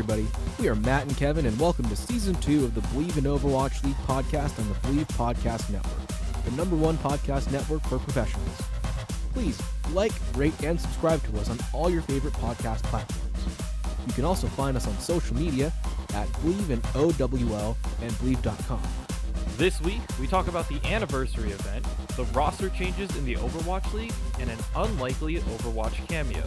Everybody. We are Matt and Kevin, and welcome to season two of the Believe in Overwatch League podcast on the Believe Podcast Network, the number one podcast network for professionals. Please like, rate, and subscribe to us on all your favorite podcast platforms. You can also find us on social media at Believe in OWL and Believe.com. This week, we talk about the anniversary event, the roster changes in the Overwatch League, and an unlikely Overwatch cameo.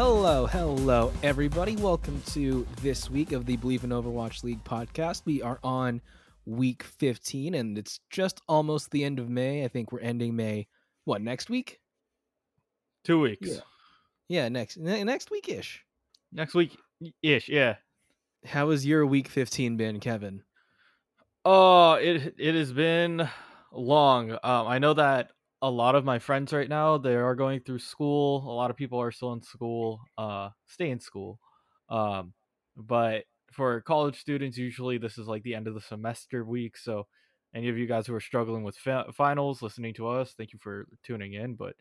Hello, hello, everybody. Welcome to this week of the Believe in Overwatch League podcast. We are on week 15, and it's just almost the end of May. I think we're ending May, what, next week? Two weeks. Yeah. Yeah, next ne- next week ish. Next week ish, yeah. How has your week 15 been, Kevin? Oh, it it has been long. Um, I know that a lot of my friends right now they are going through school. A lot of people are still in school, uh, stay in school. Um, but for college students, usually this is like the end of the semester week. So, any of you guys who are struggling with finals, listening to us, thank you for tuning in. But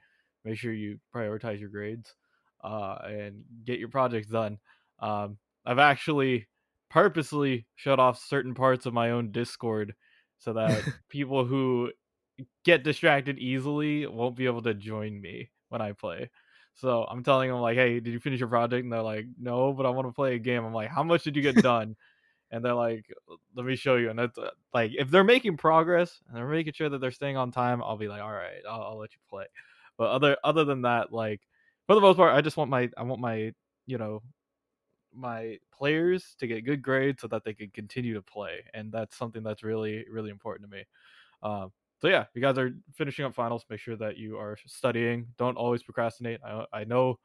make sure you prioritize your grades uh, and get your projects done. Um, I've actually purposely shut off certain parts of my own Discord so that people who get distracted easily won't be able to join me when I play. So I'm telling them like, "Hey, did you finish your project?" And they're like, "No, but I want to play a game." I'm like, "How much did you get done?" and they're like, "Let me show you." And that's uh, like, if they're making progress and they're making sure that they're staying on time, I'll be like, "All right, I'll, I'll let you play." But other other than that, like for the most part, I just want my I want my you know my players to get good grades so that they can continue to play, and that's something that's really really important to me. Um, so yeah, you guys are finishing up finals. Make sure that you are studying. Don't always procrastinate. I I know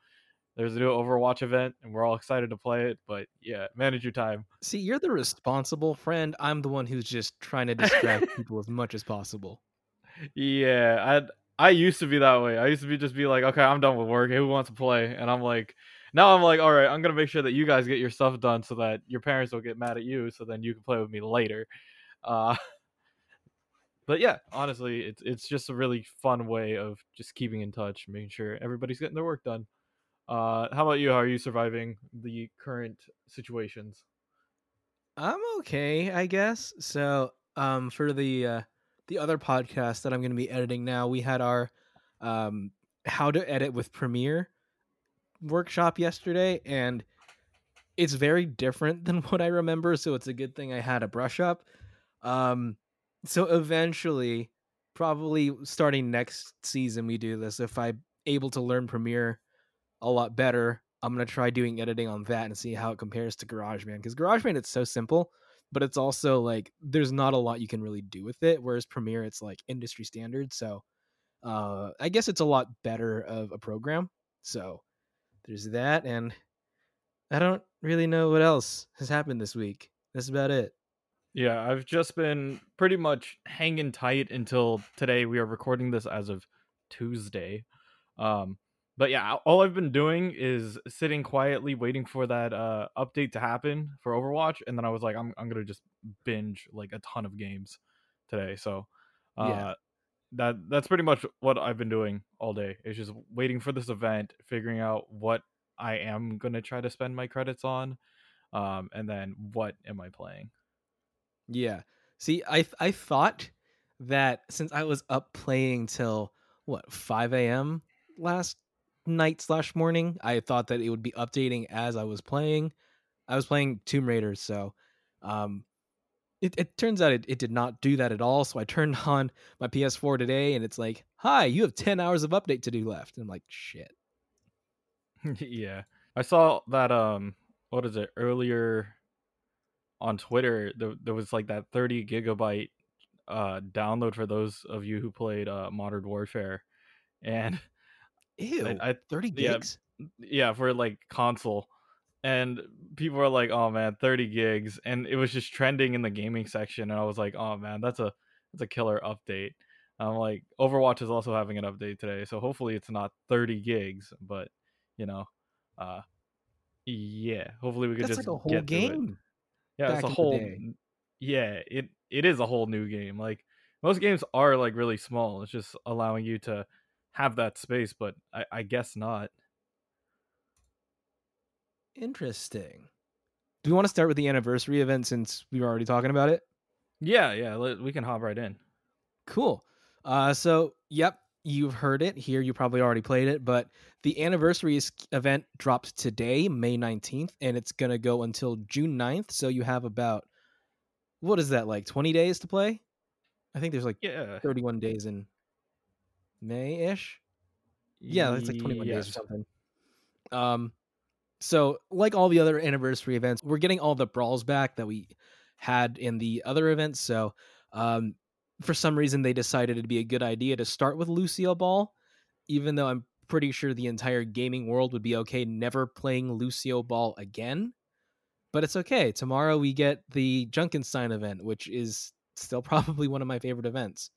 there's a new Overwatch event, and we're all excited to play it. But yeah, manage your time. See, you're the responsible friend. I'm the one who's just trying to distract people as much as possible. Yeah, I I used to be that way. I used to be just be like, okay, I'm done with work. Who wants to play? And I'm like, now I'm like, all right, I'm gonna make sure that you guys get your stuff done so that your parents don't get mad at you, so then you can play with me later. Uh, but yeah, honestly, it's it's just a really fun way of just keeping in touch, making sure everybody's getting their work done. Uh, how about you? How are you surviving the current situations? I'm okay, I guess. So, um, for the uh, the other podcast that I'm going to be editing now, we had our um, how to edit with Premiere workshop yesterday, and it's very different than what I remember. So it's a good thing I had a brush up. Um, so eventually, probably starting next season, we do this. If I'm able to learn Premiere a lot better, I'm gonna try doing editing on that and see how it compares to GarageBand. Because GarageBand, it's so simple, but it's also like there's not a lot you can really do with it. Whereas Premiere, it's like industry standard. So uh, I guess it's a lot better of a program. So there's that, and I don't really know what else has happened this week. That's about it. Yeah, I've just been pretty much hanging tight until today. We are recording this as of Tuesday. Um, but yeah, all I've been doing is sitting quietly waiting for that uh update to happen for Overwatch, and then I was like, I'm I'm gonna just binge like a ton of games today. So, uh, Yeah. that that's pretty much what I've been doing all day. Is just waiting for this event, figuring out what I am gonna try to spend my credits on, um, and then what am I playing. Yeah. See, I I thought that since I was up playing till what 5 a.m. last night slash morning, I thought that it would be updating as I was playing. I was playing Tomb Raider, so um, it, it turns out it, it did not do that at all. So I turned on my PS4 today, and it's like, "Hi, you have 10 hours of update to do left." And I'm like, "Shit." yeah, I saw that. Um, what is it earlier on Twitter? There, there was like that 30 gigabyte uh download for those of you who played uh Modern Warfare, and Ew. I, I 30 gigs. yeah for like console and people are like oh man 30 gigs and it was just trending in the gaming section and i was like oh man that's a that's a killer update i'm like overwatch is also having an update today so hopefully it's not 30 gigs but you know uh yeah hopefully we could That's just like a whole get through it. game. Yeah it's a whole yeah it it is a whole new game like most games are like really small it's just allowing you to have that space but i i guess not Interesting. Do we want to start with the anniversary event since we were already talking about it? yeah yeah we can hop right in Cool. Uh, so, yep, you've heard it here. You probably already played it, but the anniversary event dropped today, May 19th, and it's going to go until June 9th. So, you have about, what is that, like 20 days to play? I think there's like yeah 31 days in May ish. Yeah, it's like 21 days or something. Um, so like all the other anniversary events, we're getting all the brawls back that we had in the other events. So, um, for some reason, they decided it'd be a good idea to start with Lucio Ball, even though I'm pretty sure the entire gaming world would be okay never playing Lucio Ball again. But it's okay. Tomorrow we get the Junkenstein event, which is still probably one of my favorite events.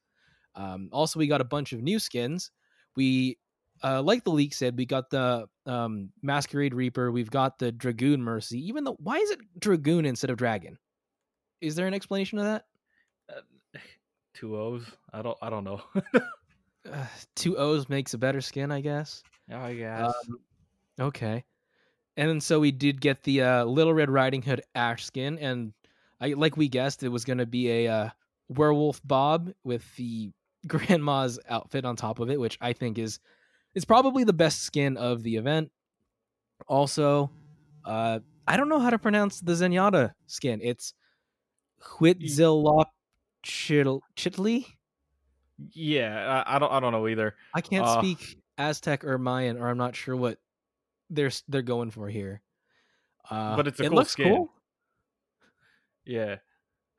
Um, also, we got a bunch of new skins. We, uh, like the leak said, we got the um, Masquerade Reaper. We've got the Dragoon Mercy. Even though, why is it Dragoon instead of Dragon? Is there an explanation of that? Two O's. I don't. I don't know. Uh, two O's makes a better skin, I guess. I guess. Um, okay. And then so we did get the uh, Little Red Riding Hood Ash skin, and I like we guessed it was going to be a uh, werewolf Bob with the grandma's outfit on top of it, which I think is is probably the best skin of the event. Also, uh, I don't know how to pronounce the Zenyatta skin. It's Huitzilopochtli. yeah. I, I don't. I don't know either. I can't Uh, speak Aztec or Mayan, or I'm not sure what they're they're going for here. Uh, But it's a it cool looks skin. cool. Yeah.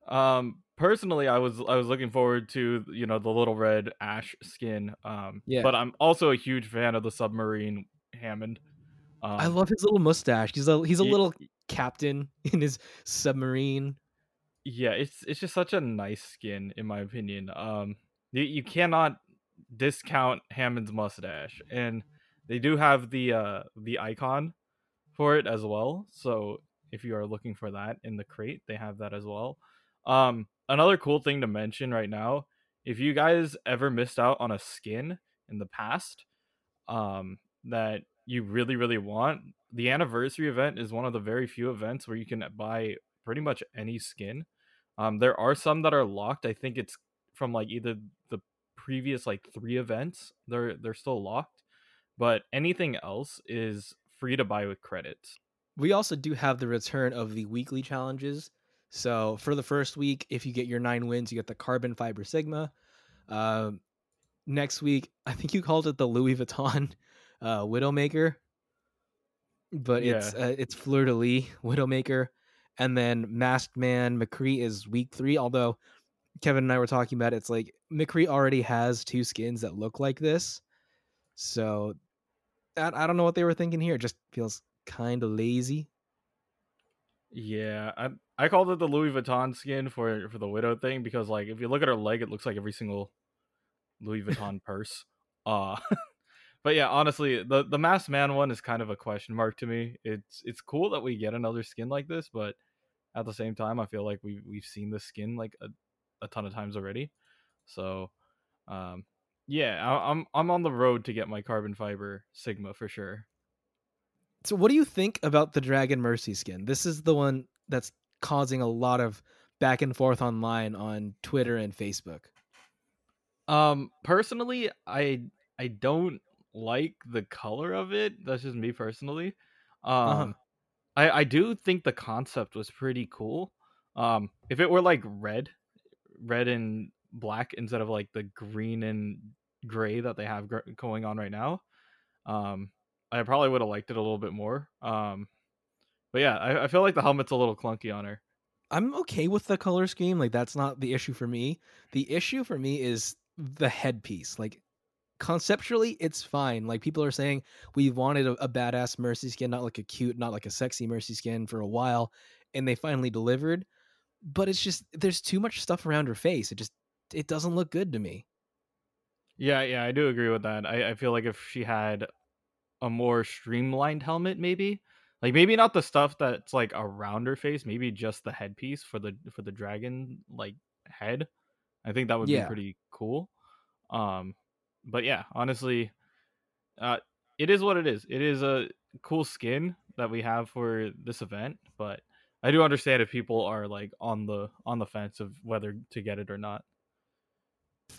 Um. Personally, I was I was looking forward to you know the little red ash skin. Um. Yeah. But I'm also a huge fan of the submarine Hammond. Um, I love his little mustache. He's a he's a little captain in his submarine. Yeah it's it's just such a nice skin in my opinion um you, you cannot discount hammond's mustache and they do have the uh the icon for it as well so if you are looking for that in the crate they have that as well. Um another cool thing to mention right now if you guys ever missed out on a skin in the past um that you really really want the anniversary event is one of the very few events where you can buy pretty much any skin um, there are some that are locked. I think it's from like either the previous like three events. They're they're still locked, but anything else is free to buy with credits. We also do have the return of the weekly challenges. So for the first week, if you get your nine wins, you get the Carbon Fiber Sigma. Um, next week, I think you called it the Louis Vuitton uh, Widowmaker, but it's uh, it's Fleur de Lis Widowmaker, and then Masked Man McCree is week three. Although Kevin and I were talking about, it, it's like McCree already has two skins that look like this, so I, I don't know what they were thinking here. It just feels kind of lazy. Yeah, I I called it the Louis Vuitton skin for for the widow thing because like if you look at her leg, it looks like every single Louis Vuitton purse. Uh, but yeah, honestly, the the masked man one is kind of a question mark to me. It's it's cool that we get another skin like this, but at the same time, I feel like we we've seen this skin like a, a ton of times already. So, um, yeah, I, I'm I'm on the road to get my carbon fiber Sigma for sure. So, what do you think about the Dragon Mercy skin? This is the one that's causing a lot of back and forth online on Twitter and Facebook. Um, personally, I I don't like the color of it. That's just me personally. Um, uh-huh. I I do think the concept was pretty cool. Um, if it were like red, red and black instead of like the green and gray that they have going on right now, um, I probably would have liked it a little bit more. Um, but yeah, I, I feel like the helmet's a little clunky on her. I'm okay with the color scheme. Like that's not the issue for me. The issue for me is the headpiece. Like conceptually, it's fine. Like people are saying, we wanted a, a, badass Mercy skin, not like a cute, not like a sexy Mercy skin for a while, and they finally delivered. But it's just there's too much stuff around her face. It just it doesn't look good to me. Yeah, yeah, I do agree with that. I, I feel like if she had a more streamlined helmet, maybe like maybe not the stuff that's like around her face, maybe just the headpiece for the for the dragon like head. I think that would yeah. be pretty cool. Um, but yeah, honestly, uh, it is what it is. It is a cool skin that we have for this event, but I do understand if people are like on the on the fence of whether to get it or not.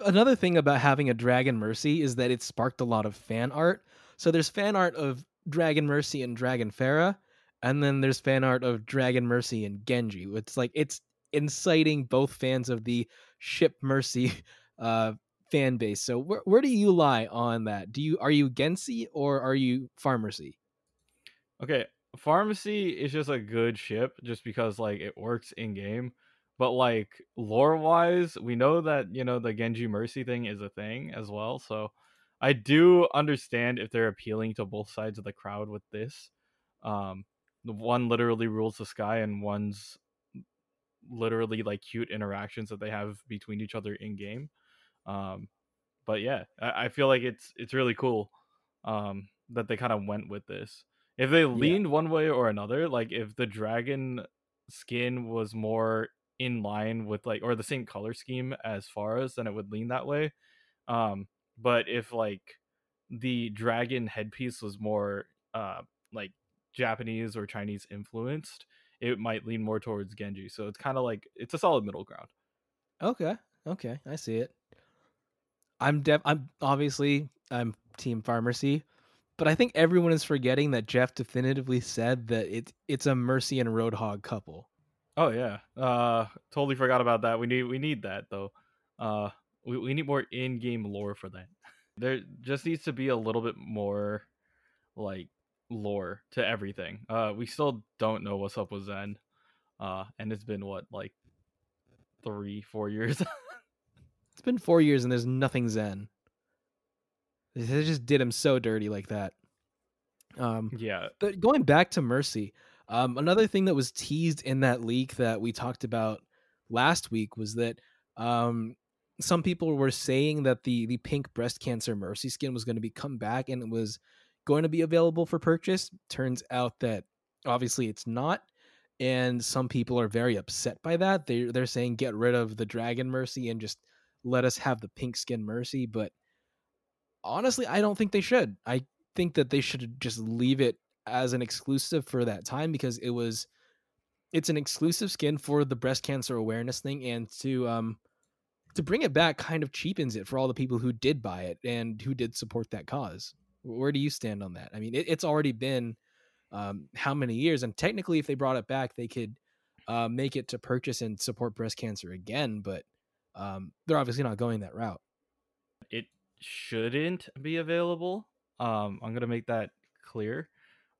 Another thing about having a Dragon Mercy is that it sparked a lot of fan art. So there's fan art of Dragon Mercy and Dragon Pharah, and then there's fan art of Dragon Mercy and Genji. It's like it's inciting both fans of the ship Mercy uh, fan base. So where where do you lie on that? Do you are you Gency or are you Pharmercy? Okay, Pharmercy is just a good ship just because like it works in game. But like lore wise, we know that you know the Genji Mercy thing is a thing as well. So I do understand if they're appealing to both sides of the crowd with this. Um, one literally rules the sky, and one's literally like cute interactions that they have between each other in game. Um, but yeah, I, I, feel like it's it's really cool um, that they kind of went with this. If they leaned yeah. one way or another, like if the dragon skin was more in line with like or the same color scheme as Pharah's then it would lean that way. Um, but if like the dragon headpiece was more uh like Japanese or Chinese influenced, it might lean more towards Genji. So it's kind of like it's a solid middle ground. Okay, okay, I see it. I'm def- I'm obviously I'm Team Pharmercy, but I think everyone is forgetting that Jeff definitively said that it's it's a Mercy and Roadhog couple. Oh yeah, uh, totally forgot about that. We need we need that though. Uh, we, we need more in-game lore for that. There just needs to be a little bit more like lore to everything. Uh we still don't know what's up with Zen. Uh and it's been what like 3 4 years. it's been 4 years and there's nothing Zen. They just did him so dirty like that. Um yeah. But going back to Mercy, um another thing that was teased in that leak that we talked about last week was that um some people were saying that the the pink breast cancer mercy skin was going to be come back and it was going to be available for purchase turns out that obviously it's not and some people are very upset by that they they're saying get rid of the dragon mercy and just let us have the pink skin mercy but honestly i don't think they should i think that they should just leave it as an exclusive for that time because it was it's an exclusive skin for the breast cancer awareness thing and to um to bring it back kind of cheapens it for all the people who did buy it and who did support that cause. Where do you stand on that? I mean, it, it's already been um, how many years? And technically, if they brought it back, they could uh, make it to purchase and support breast cancer again. But um, they're obviously not going that route. It shouldn't be available. Um, I'm gonna make that clear.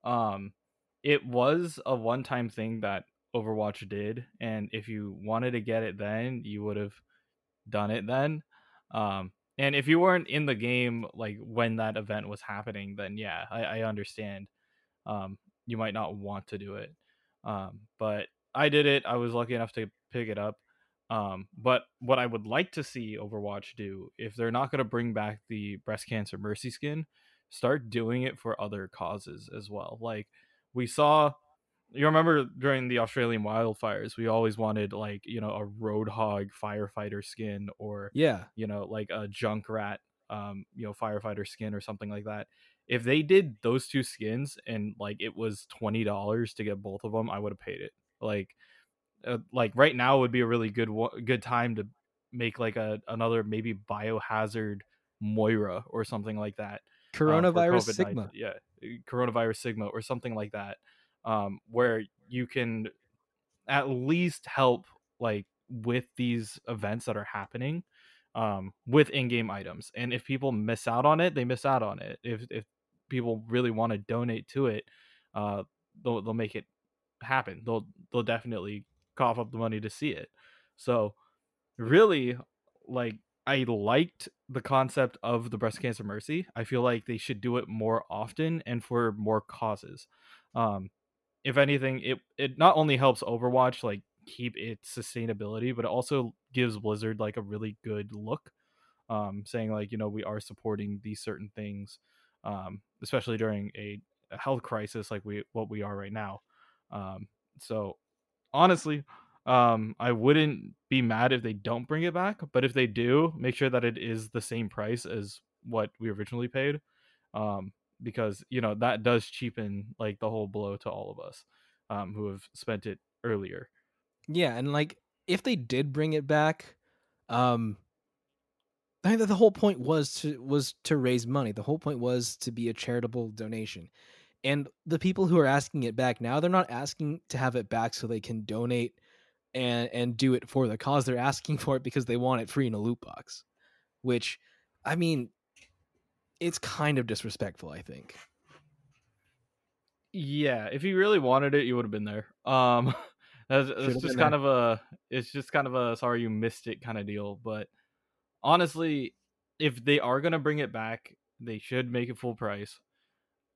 Um, it was a one-time thing that Overwatch did, and if you wanted to get it then, you would have done it then. Um, and if you weren't in the game like when that event was happening, then yeah, I, I understand. Um, you might not want to do it. Um, but I did it. I was lucky enough to pick it up. Um, but what I would like to see Overwatch do, if they're not going to bring back the breast cancer mercy skin, start doing it for other causes as well. Like we saw you remember during the Australian wildfires, we always wanted like, you know, a roadhog firefighter skin or Yeah. you know, like a Junkrat um, you know, firefighter skin or something like that. If they did those two skins and like it was $20 to get both of them, I would have paid it. Like uh, like right now would be a really good good time to make like a another maybe biohazard Moira or something like that. uh, Coronavirus Sigma. Yeah, eh, coronavirus Sigma or something like that, um, where you can at least help like with these events that are happening um, with in-game items. And if people miss out on it, they miss out on it. If if people really want to donate to it, uh, they'll they'll make it happen. They'll they'll definitely cough up the money to see it. So really like I liked the concept of the breast cancer mercy. I feel like they should do it more often and for more causes. Um if anything, it it not only helps Overwatch like keep its sustainability, but it also gives Blizzard like a really good look. Um saying like, you know, we are supporting these certain things um especially during a, a health crisis like we what we are right now. Um so honestly, um, I wouldn't be mad if they don't bring it back, but if they do, make sure that it is the same price as what we originally paid. Um, because you know that does cheapen like the whole blow to all of us um, who have spent it earlier. Yeah, and like if they did bring it back, um I think that the whole point was to was to raise money. The whole point was to be a charitable donation. And the people who are asking it back now, they're not asking to have it back so they can donate and and do it for the cause. They're asking for it because they want it free in a loot box. Which I mean it's kind of disrespectful, I think. Yeah, if you really wanted it, you would have been there. Um, that's, that's just kind of a, it's just kind of a sorry you missed it kind of deal. But honestly, if they are gonna bring it back, they should make it full price.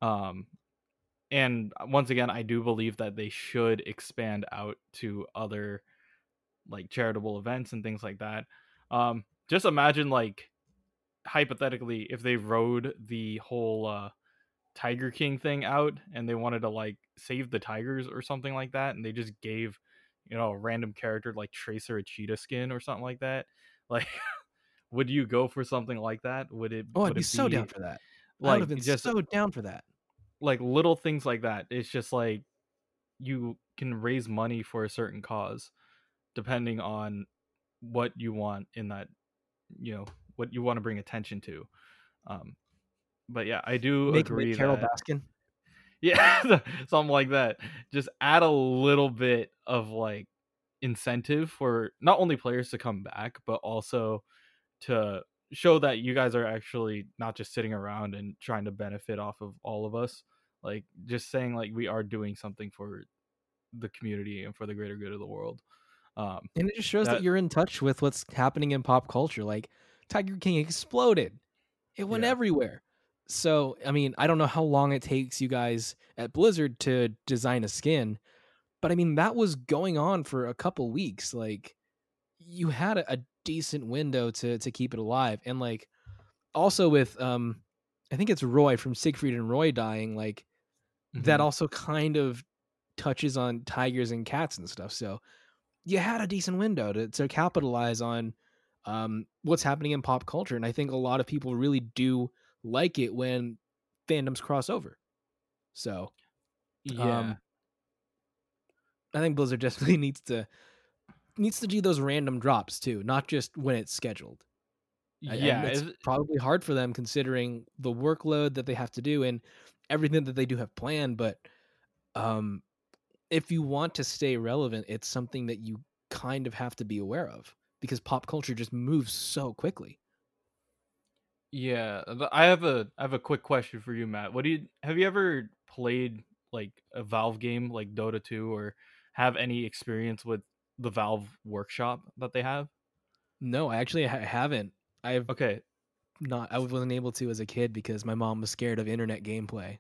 Um, and once again, I do believe that they should expand out to other like charitable events and things like that. Um, just imagine like hypothetically if they rode the whole uh Tiger King thing out and they wanted to like save the tigers or something like that and they just gave you know a random character like Tracer a cheetah skin or something like that like would you go for something like that would it Oh, I'd would be it so down for that. I would have been just so down for that. Like little things like that it's just like you can raise money for a certain cause depending on what you want in that you know what you want to bring attention to um but yeah i do Make agree Carole that Baskin. yeah something like that just add a little bit of like incentive for not only players to come back but also to show that you guys are actually not just sitting around and trying to benefit off of all of us like just saying like we are doing something for the community and for the greater good of the world um And it just shows that, That- you're in touch with what's happening in pop culture. Like Tiger King exploded. It went Yeah. everywhere. So, I mean, I don't know how long it takes you guys at Blizzard to design a skin, but I mean, that was going on for a couple weeks. Like you had a, a decent window to to keep it alive. And like also with um I think it's Roy from Siegfried and Roy dying, like that mhm. also kind of touches on tigers and cats and stuff. So you had a decent window to, to capitalize on um, what's happening in pop culture. And I think a lot of people really do like it when fandoms cross over. So yeah um, I think Blizzard definitely needs to needs to do those random drops too, not just when it's scheduled. I- and yeah it's probably hard for them considering the workload that they have to do and everything that they do have planned. But um, if you want to stay relevant, it's something that you kind of have to be aware of because pop culture just moves so quickly. Yeah, I have a I have a quick question for you, Matt. What do you have you ever played like a Valve game like Dota 2 or have any experience with the Valve workshop that they have? No, I actually ha- haven't. I've Okay. Not. I wasn't able to as a kid because my mom was scared of internet gameplay.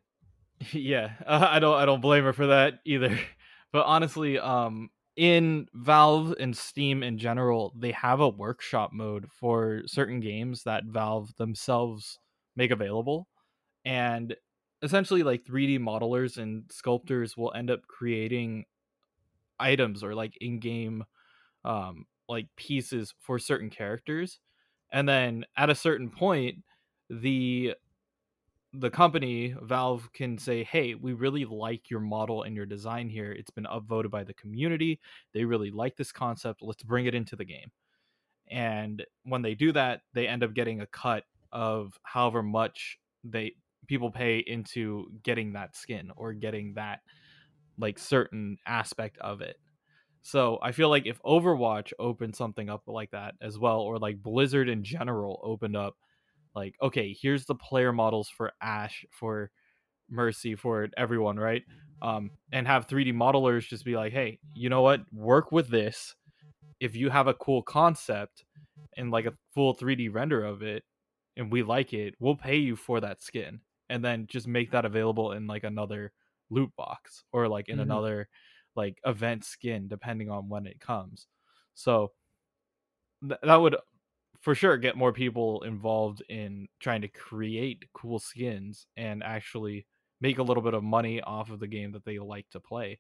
Yeah, uh, I don't I don't blame her for that either. But honestly, um in Valve and Steam in general, they have a workshop mode for certain games that Valve themselves make available. and essentially like 3D modelers and sculptors will end up creating items or like in-game um like pieces for certain characters and then at a certain point the the company valve can say hey we really like your model and your design here. It's been upvoted by the community. They really like this concept. Let's bring it into the game. And when they do that they end up getting a cut of however much they people pay into getting that skin or getting that like certain aspect of it so I feel like if Overwatch opened something up like that as well, or like Blizzard in general opened up, like, okay, here's the player models for Ash, for Mercy, for everyone, right? Um, and have 3D modelers just be like, hey, you know what? Work with this. If you have a cool concept and like a full 3D render of it, and we like it, we'll pay you for that skin, and then just make that available in like another loot box or like in Mhm. another like event skin depending on when it comes so th- that would for sure get more people involved in trying to create cool skins and actually make a little bit of money off of the game that they like to play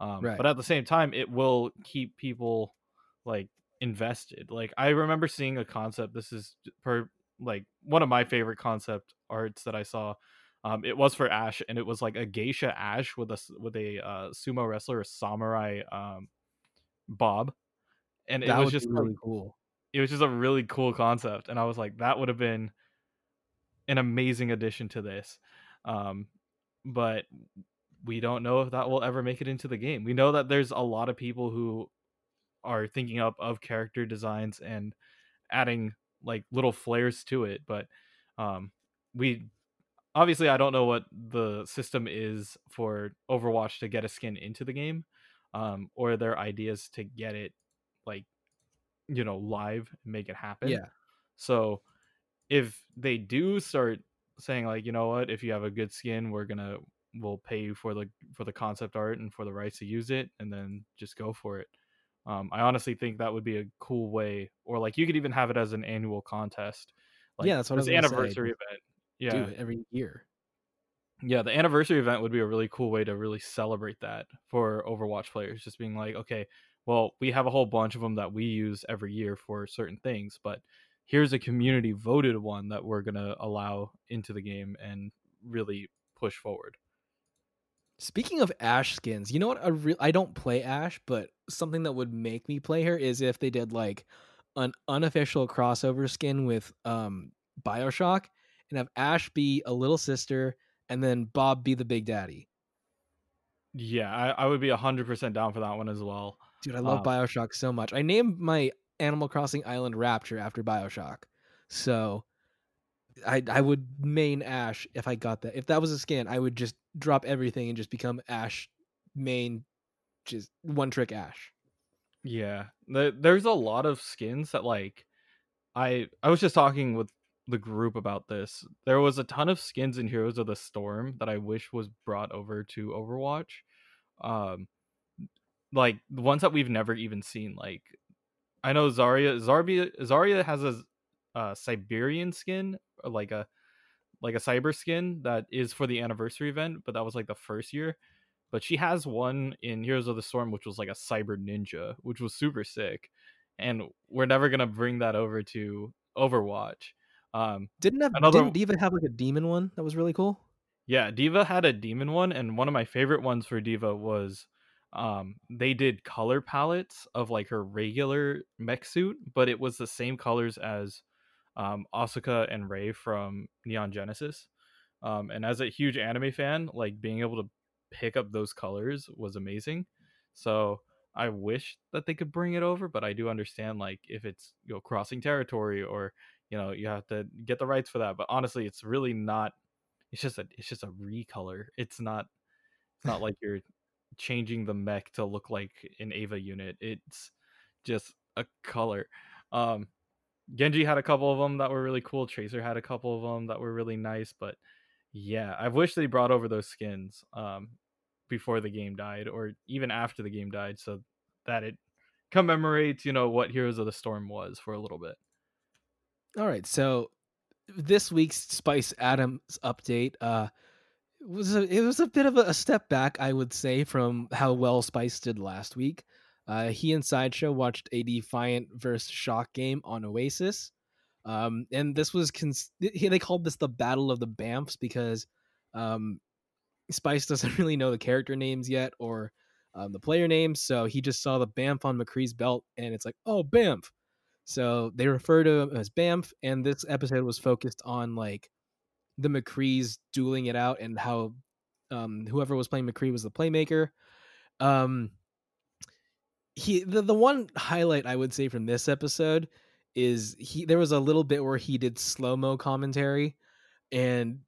um, Right. but at the same time it will keep people like invested like i remember seeing a concept this is per like one of my favorite concept arts that i saw um, it was for Ash, and it was like a geisha Ash with a with a uh, sumo wrestler, a samurai um, Bob, and it that was just really cool. it was just a really cool concept, and I was like, that would have been an amazing addition to this. Um, but we don't know if that will ever make it into the game. We know that there's a lot of people who are thinking up of character designs and adding like little flares to it, but um, we obviously I don't know what the system is for Overwatch to get a skin into the game, um, or their ideas to get it like you know live and make it happen. Yeah. So if they do start saying like, you know what, if you have a good skin, we're gonna we'll pay you for the for the concept art and for the rights to use it, and then just go for it. Um, I honestly think that would be a cool way, or like you could even have it as an annual contest. Like Yeah, that's what I this was gonna say, anniversary event. Yeah, Do it every year. yeah, the anniversary event would be a really cool way to really celebrate that for Overwatch players. Just being like, okay, well, we have a whole bunch of them that we use every year for certain things, but here's a community voted one that we're gonna allow into the game and really push forward. Speaking of Ash skins, you know what? A real I don't play Ash, but something that would make me play her is if they did like an unofficial crossover skin with um Bioshock and have Ash be a little sister and then Bob be the big daddy. Yeah, I, I would be hundred percent down for that one as well. Dude, I love Um, Bioshock so much. I named my Animal Crossing island Rapture after Bioshock. So I I would main Ash if I got that. If that was a skin, I would just drop everything and just become Ash main just one trick Ash. Yeah, the, there's a lot of skins that like I I was just talking with the group about this. There was a ton of skins in Heroes of the Storm that I wish was brought over to Overwatch. Um like the ones that we've never even seen like I know Zarya Zarya Zarya has a uh, Siberian skin like a like a cyber skin that is for the anniversary event, but that was like the first year. But she has one in Heroes of the Storm, which was like a cyber ninja, which was super sick. And we're never gonna bring that over to Overwatch. Um, Didn't have Another- didn't D.Va have like a demon one that was really cool? yeah, D.Va had a demon one, and one of my favorite ones for D.Va was um they did color palettes of like her regular mech suit, but it was the same colors as um Asuka and Rei from Neon Genesis. Um and as a huge anime fan, like being able to pick up those colors was amazing. So I wish that they could bring it over, but I do understand like if it's you know crossing territory or you know you have to get the rights for that. But honestly, it's really not it's just a it's just a recolor. It's not it's not like you're changing the mech to look like an Eva unit. It's just a color. Um Genji had a couple of them that were really cool. Tracer had a couple of them that were really nice, but yeah, I wish they brought over those skins um before the game died or even after the game died so that it commemorates, you know, what Heroes of the Storm was for a little bit. All right, so this week's Spice Adams update uh was a, it was a bit of a, step back, I would say, from how well Spice did last week. Uh, he and Sideshow watched a Defiant versus Shock game on Oasis. Um, and this was cons- they called this the Battle of the Bamfs because um, Spice doesn't really know the character names yet or um, the player names, so he just saw the Bamf on McCree's belt, and it's like, oh, Bamf. So they refer to him as Bamf, and this episode was focused on like the McCrees dueling it out and how um, whoever was playing McCree was the playmaker. Um, he the, the one highlight I would say from this episode is he there was a little bit where he did slow mo commentary and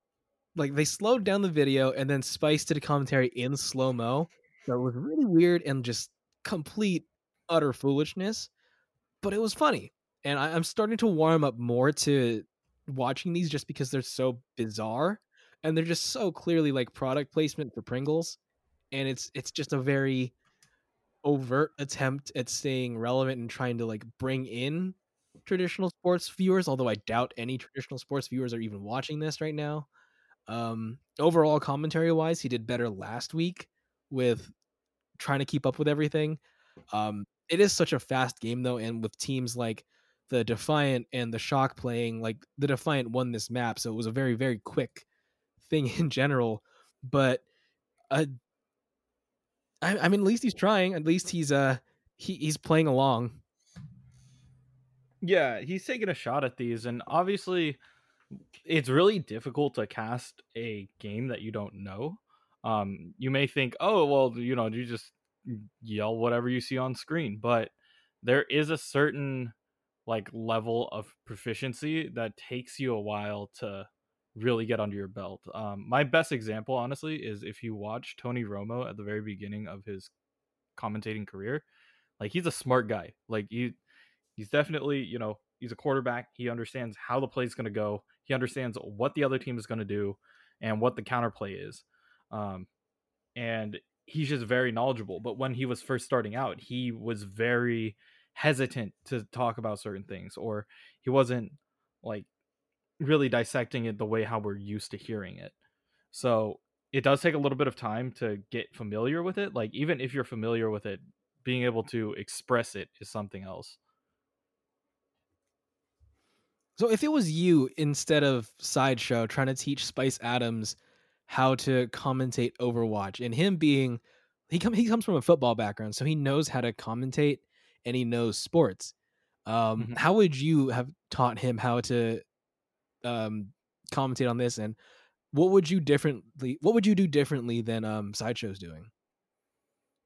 like they slowed down the video and then Spice did a commentary in slow mo. So it was really weird and just complete utter foolishness, but it was funny. And I, I'm starting to warm up more to watching these just because they're so bizarre and they're just so clearly like product placement for Pringles. And it's it's just a very overt attempt at staying relevant and trying to like bring in traditional sports viewers, although I doubt any traditional sports viewers are even watching this right now. Um, overall, commentary wise, he did better last week with trying to keep up with everything. Um, it is such a fast game though, and with teams like the Defiant and the Shock playing, like the Defiant won this map, so it was a very very quick thing in general. But uh, I, I mean, at least he's trying. At least he's uh he, he's playing along. Yeah, he's taking a shot at these, and obviously, it's really difficult to cast a game that you don't know. Um, you may think, oh, well, you know, you just yell whatever you see on screen, but there is a certain like level of proficiency that takes you a while to really get under your belt. Um, my best example, honestly, is if you watch Tony Romo at the very beginning of his commentating career. Like he's a smart guy. Like he, he's definitely you know he's a quarterback. He understands how the play is going to go. He understands what the other team is going to do and what the counterplay is. Um, and he's just very knowledgeable. But when he was first starting out, he was very hesitant to talk about certain things, or he wasn't like really dissecting it the way how we're used to hearing it. So it does take a little bit of time to get familiar with it. Like even if you're familiar with it, being able to express it is something else. So if it was you instead of Sideshow trying to teach Spice Adams how to commentate Overwatch, and him being he come he comes from a football background, so he knows how to commentate and he knows sports. Um, mm-hmm. How would you have taught him how to um, commentate on this, and what would you differently? What would you do differently than um, Sideshow's doing?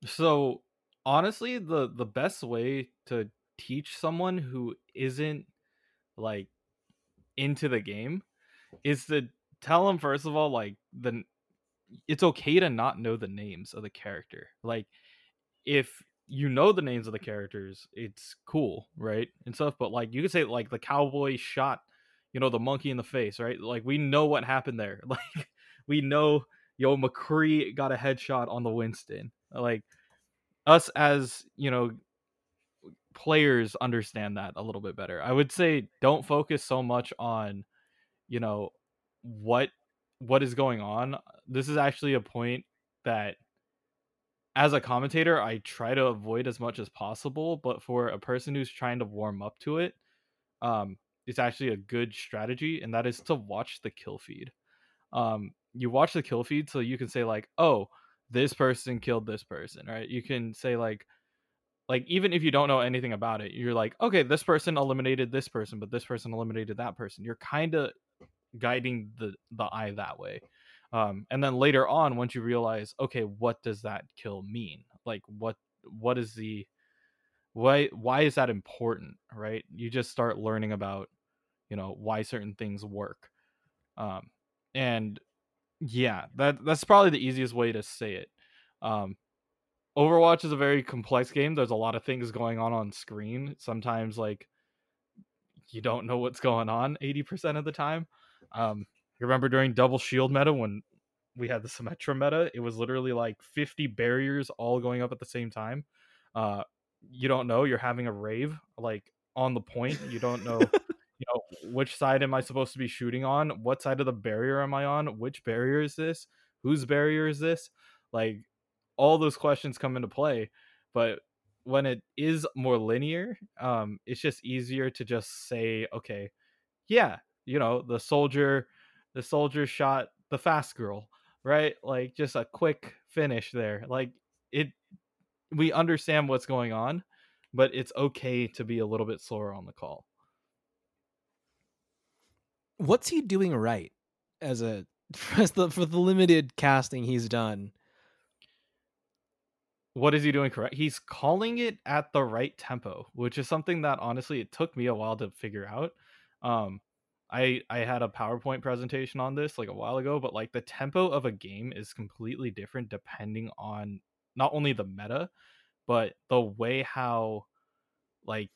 So honestly, the the best way to teach someone who isn't like into the game is to tell them first of all like the it's okay to not know the names of the character. Like if you know the names of the characters, it's cool, right? And stuff, but like you could say like the cowboy shot you know, the monkey in the face, right? Like we know what happened there. Like we know yo McCree got a headshot on the Winston. Like us as, you know, players understand that a little bit better. I would say don't focus so much on, you know, what what is going on. This is actually a point that as a commentator I try to avoid as much as possible, but for a person who's trying to warm up to it, um is actually a good strategy, and that is to watch the kill feed. Um, you watch the kill feed so you can say like, oh, this person killed this person, right? You can say like, like even if you don't know anything about it, you're like, okay, this person eliminated this person, but this person eliminated that person. You're kind of guiding the the eye that way. Um, and then later on, once you realize, okay, what does that kill mean? Like, what what is the why why is that important right? You just start learning about you know why certain things work. Um and yeah that that's probably the easiest way to say it. Um overwatch is a very complex game. There's a lot of things going on on screen. Sometimes like you don't know what's going on 80% of the time um you remember during double shield meta when we had the symmetra meta it was literally like 50 barriers all going up at the same time uh you don't know you're having a rave like on the point you don't know you know which side am I supposed to be shooting on? What side of the barrier am I on? Which barrier is this? Whose barrier is this? Like all those questions come into play. But when it is more linear, um, it's just easier to just say, okay, yeah, you know, the soldier, the soldier shot the fast girl, right? Like just a quick finish there. Like it, we understand what's going on, but it's okay to be a little bit slower on the call. What's he doing right as a for the, for the limited casting he's done? what is he doing correct? He's calling it at the right tempo, which is something that honestly it took me a while to figure out. Um I I had a PowerPoint presentation on this like a while ago, but like the tempo of a game is completely different depending on not only the meta, but the way how like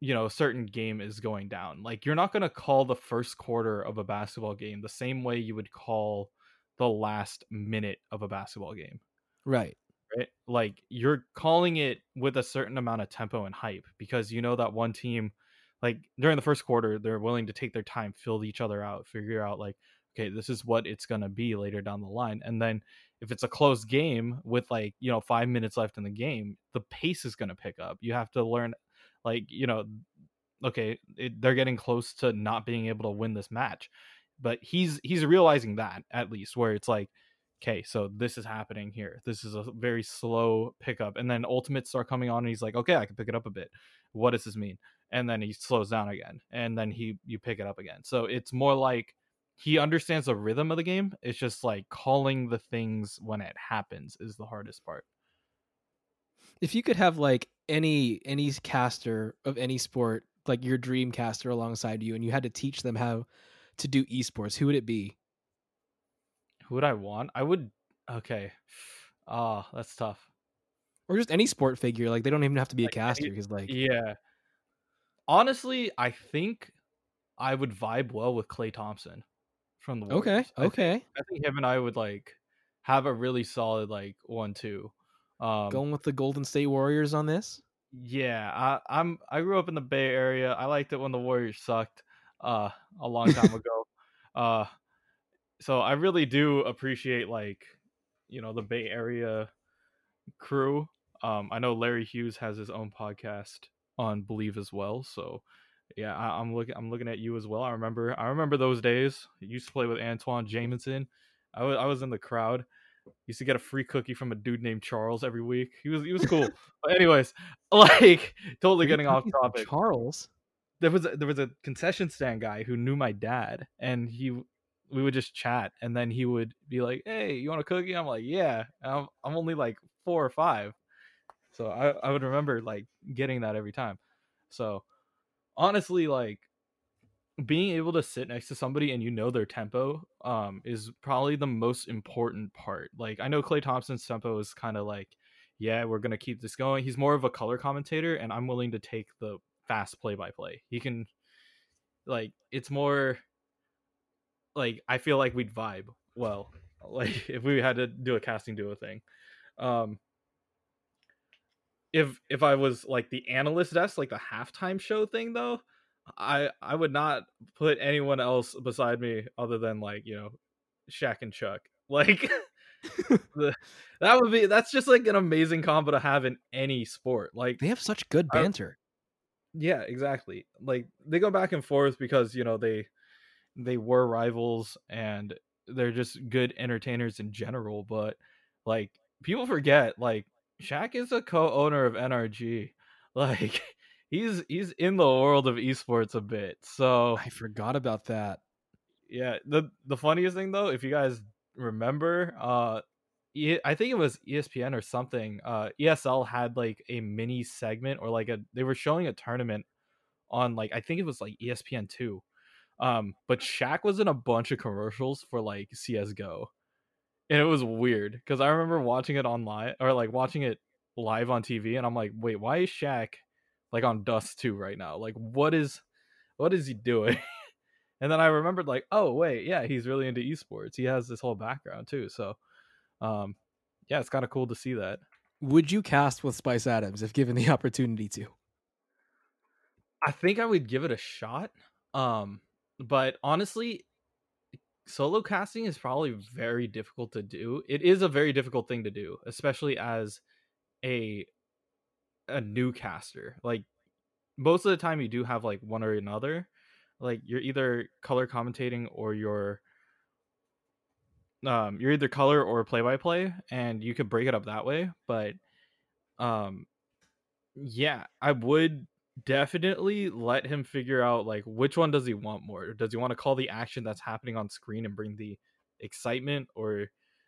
you know, a certain game is going down. Like you're not going to call the first quarter of a basketball game the same way you would call the last minute of a basketball game. Right right? Like you're calling it with a certain amount of tempo and hype because you know that one team, like during the first quarter, they're willing to take their time, fill each other out, figure out like, okay, this is what it's gonna be later down the line. And then if it's a close game with like you know five minutes left in the game, the pace is gonna pick up. You have to learn, like you know, okay, it, they're getting close to not being able to win this match, but he's he's realizing that at least where it's like okay, so this is happening here. This is a very slow pickup. And then ultimates start coming on and he's like, okay, I can pick it up a bit. What does this mean? And then he slows down again. And then he you pick it up again. So it's more like he understands the rhythm of the game. It's just like calling the things when it happens is the hardest part. If you could have like any any caster of any sport, like your dream caster alongside you, and you had to teach them how to do esports, who would it be? Who would I want? I would. Okay. Ah, oh, that's tough. Or just any sport figure. Like they don't even have to be a caster because, like, yeah. Honestly, I think I would vibe well with Klay Thompson from the Warriors. Okay. Okay. I think, I think him and I would like have a really solid like one two. Um, Going with the Golden State Warriors on this. Yeah, I, I'm. I grew up in the Bay Area. I liked it when the Warriors sucked uh, a long time ago. Uh, so I really do appreciate like you know the Bay Area crew. Um, I know Larry Hughes has his own podcast on Believe as well. So yeah, I, am looking I'm looking at you as well. I remember I remember those days. I used to play with Antoine Jamison. I was I was in the crowd. Used to get a free cookie from a dude named Charles every week. He was he was cool. but anyways, like totally getting off topic. Charles. There was a, there was a concession stand guy who knew my dad, and he we would just chat and then he would be like hey you want a cookie i'm like yeah I'm, I'm only like four or five so I, I would remember like getting that every time. So honestly like being able to sit next to somebody and you know their tempo um is probably the most important part. Like i know Klay thompson's tempo is kind of like yeah we're gonna keep this going. He's more of a color commentator and i'm willing to take the fast play by play he can like it's more like I feel like we'd vibe well, like if we had to do a casting duo thing. Um, if if I was like the analyst desk, like the halftime show thing, though, I I would not put anyone else beside me other than like you know, Shaq and Chuck. Like the, that would be that's just like an amazing combo to have in any sport. Like they have such good banter. I, yeah, exactly. Like they go back and forth because you know they they were rivals and they're just good entertainers in general. But like people forget, like Shaq is a co-owner of NRG. Like he's he's in the world of esports a bit. So I forgot about that. Yeah. The the funniest thing though, if you guys remember, uh I think it was ESPN or something. Uh, ESL had like a mini segment or like a they were showing a tournament on like I think it was like ESPN two, um, but Shaq was in a bunch of commercials for like CS:GO, and it was weird because I remember watching it online or like watching it live on TV, and I'm like, wait, why is Shaq like on Dust 2 right now? Like, what is what is he doing? and then I remembered like, oh wait, yeah, he's really into esports. He has this whole background too. So, um, yeah, it's kind of cool to see that. Would you cast with Spice Adams if given the opportunity to? I think I would give it a shot Um, but honestly, solo casting is probably very difficult to do. It is a very difficult thing to do, especially as a a new caster. Like most of the time you do have like one or another. Like you're either color commentating or you're um you're either color or play by play and you could break it up that way, but um yeah, I would definitely let him figure out like which one does he want more? Does he want to call the action that's happening on screen and bring the excitement or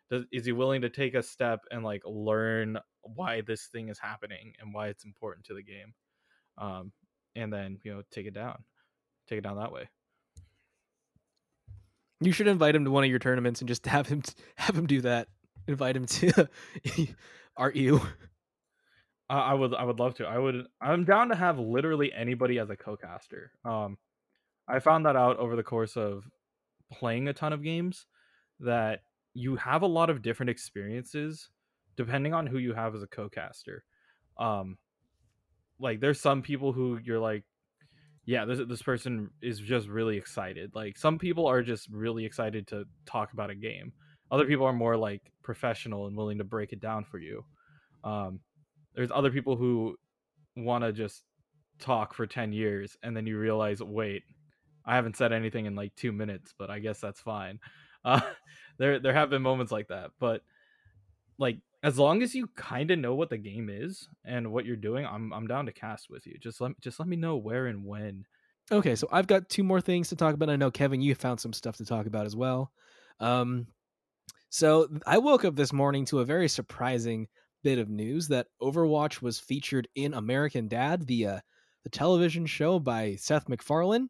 does, is he willing to take a step and like learn why this thing is happening and why it's important to the game um and then you know take it down take it down that way You should invite him to one of your tournaments and just have him have him do that. Invite him to art you. I, I would I would love to. I would I'm down to have literally anybody as a co-caster. Um I found that out over the course of playing a ton of games that you have a lot of different experiences depending on who you have as a co-caster. Um like there's some people who you're like yeah, this this person is just really excited. Like some people are just really excited to talk about a game. Other people are more like professional and willing to break it down for you. Um there's other people who want to just talk for 10 years and then you realize wait i haven't said anything in like two minutes but i guess that's fine uh, there there have been moments like that but like as long as you kind of know what the game is and what you're doing i'm i'm down to cast with you just let just let me know where and when Okay, so I've got two more things to talk about. I know Kevin, you found some stuff to talk about as well. Um, so I woke up this morning to a very surprising bit of news that Overwatch was featured in American Dad, the uh, the television show by Seth MacFarlane.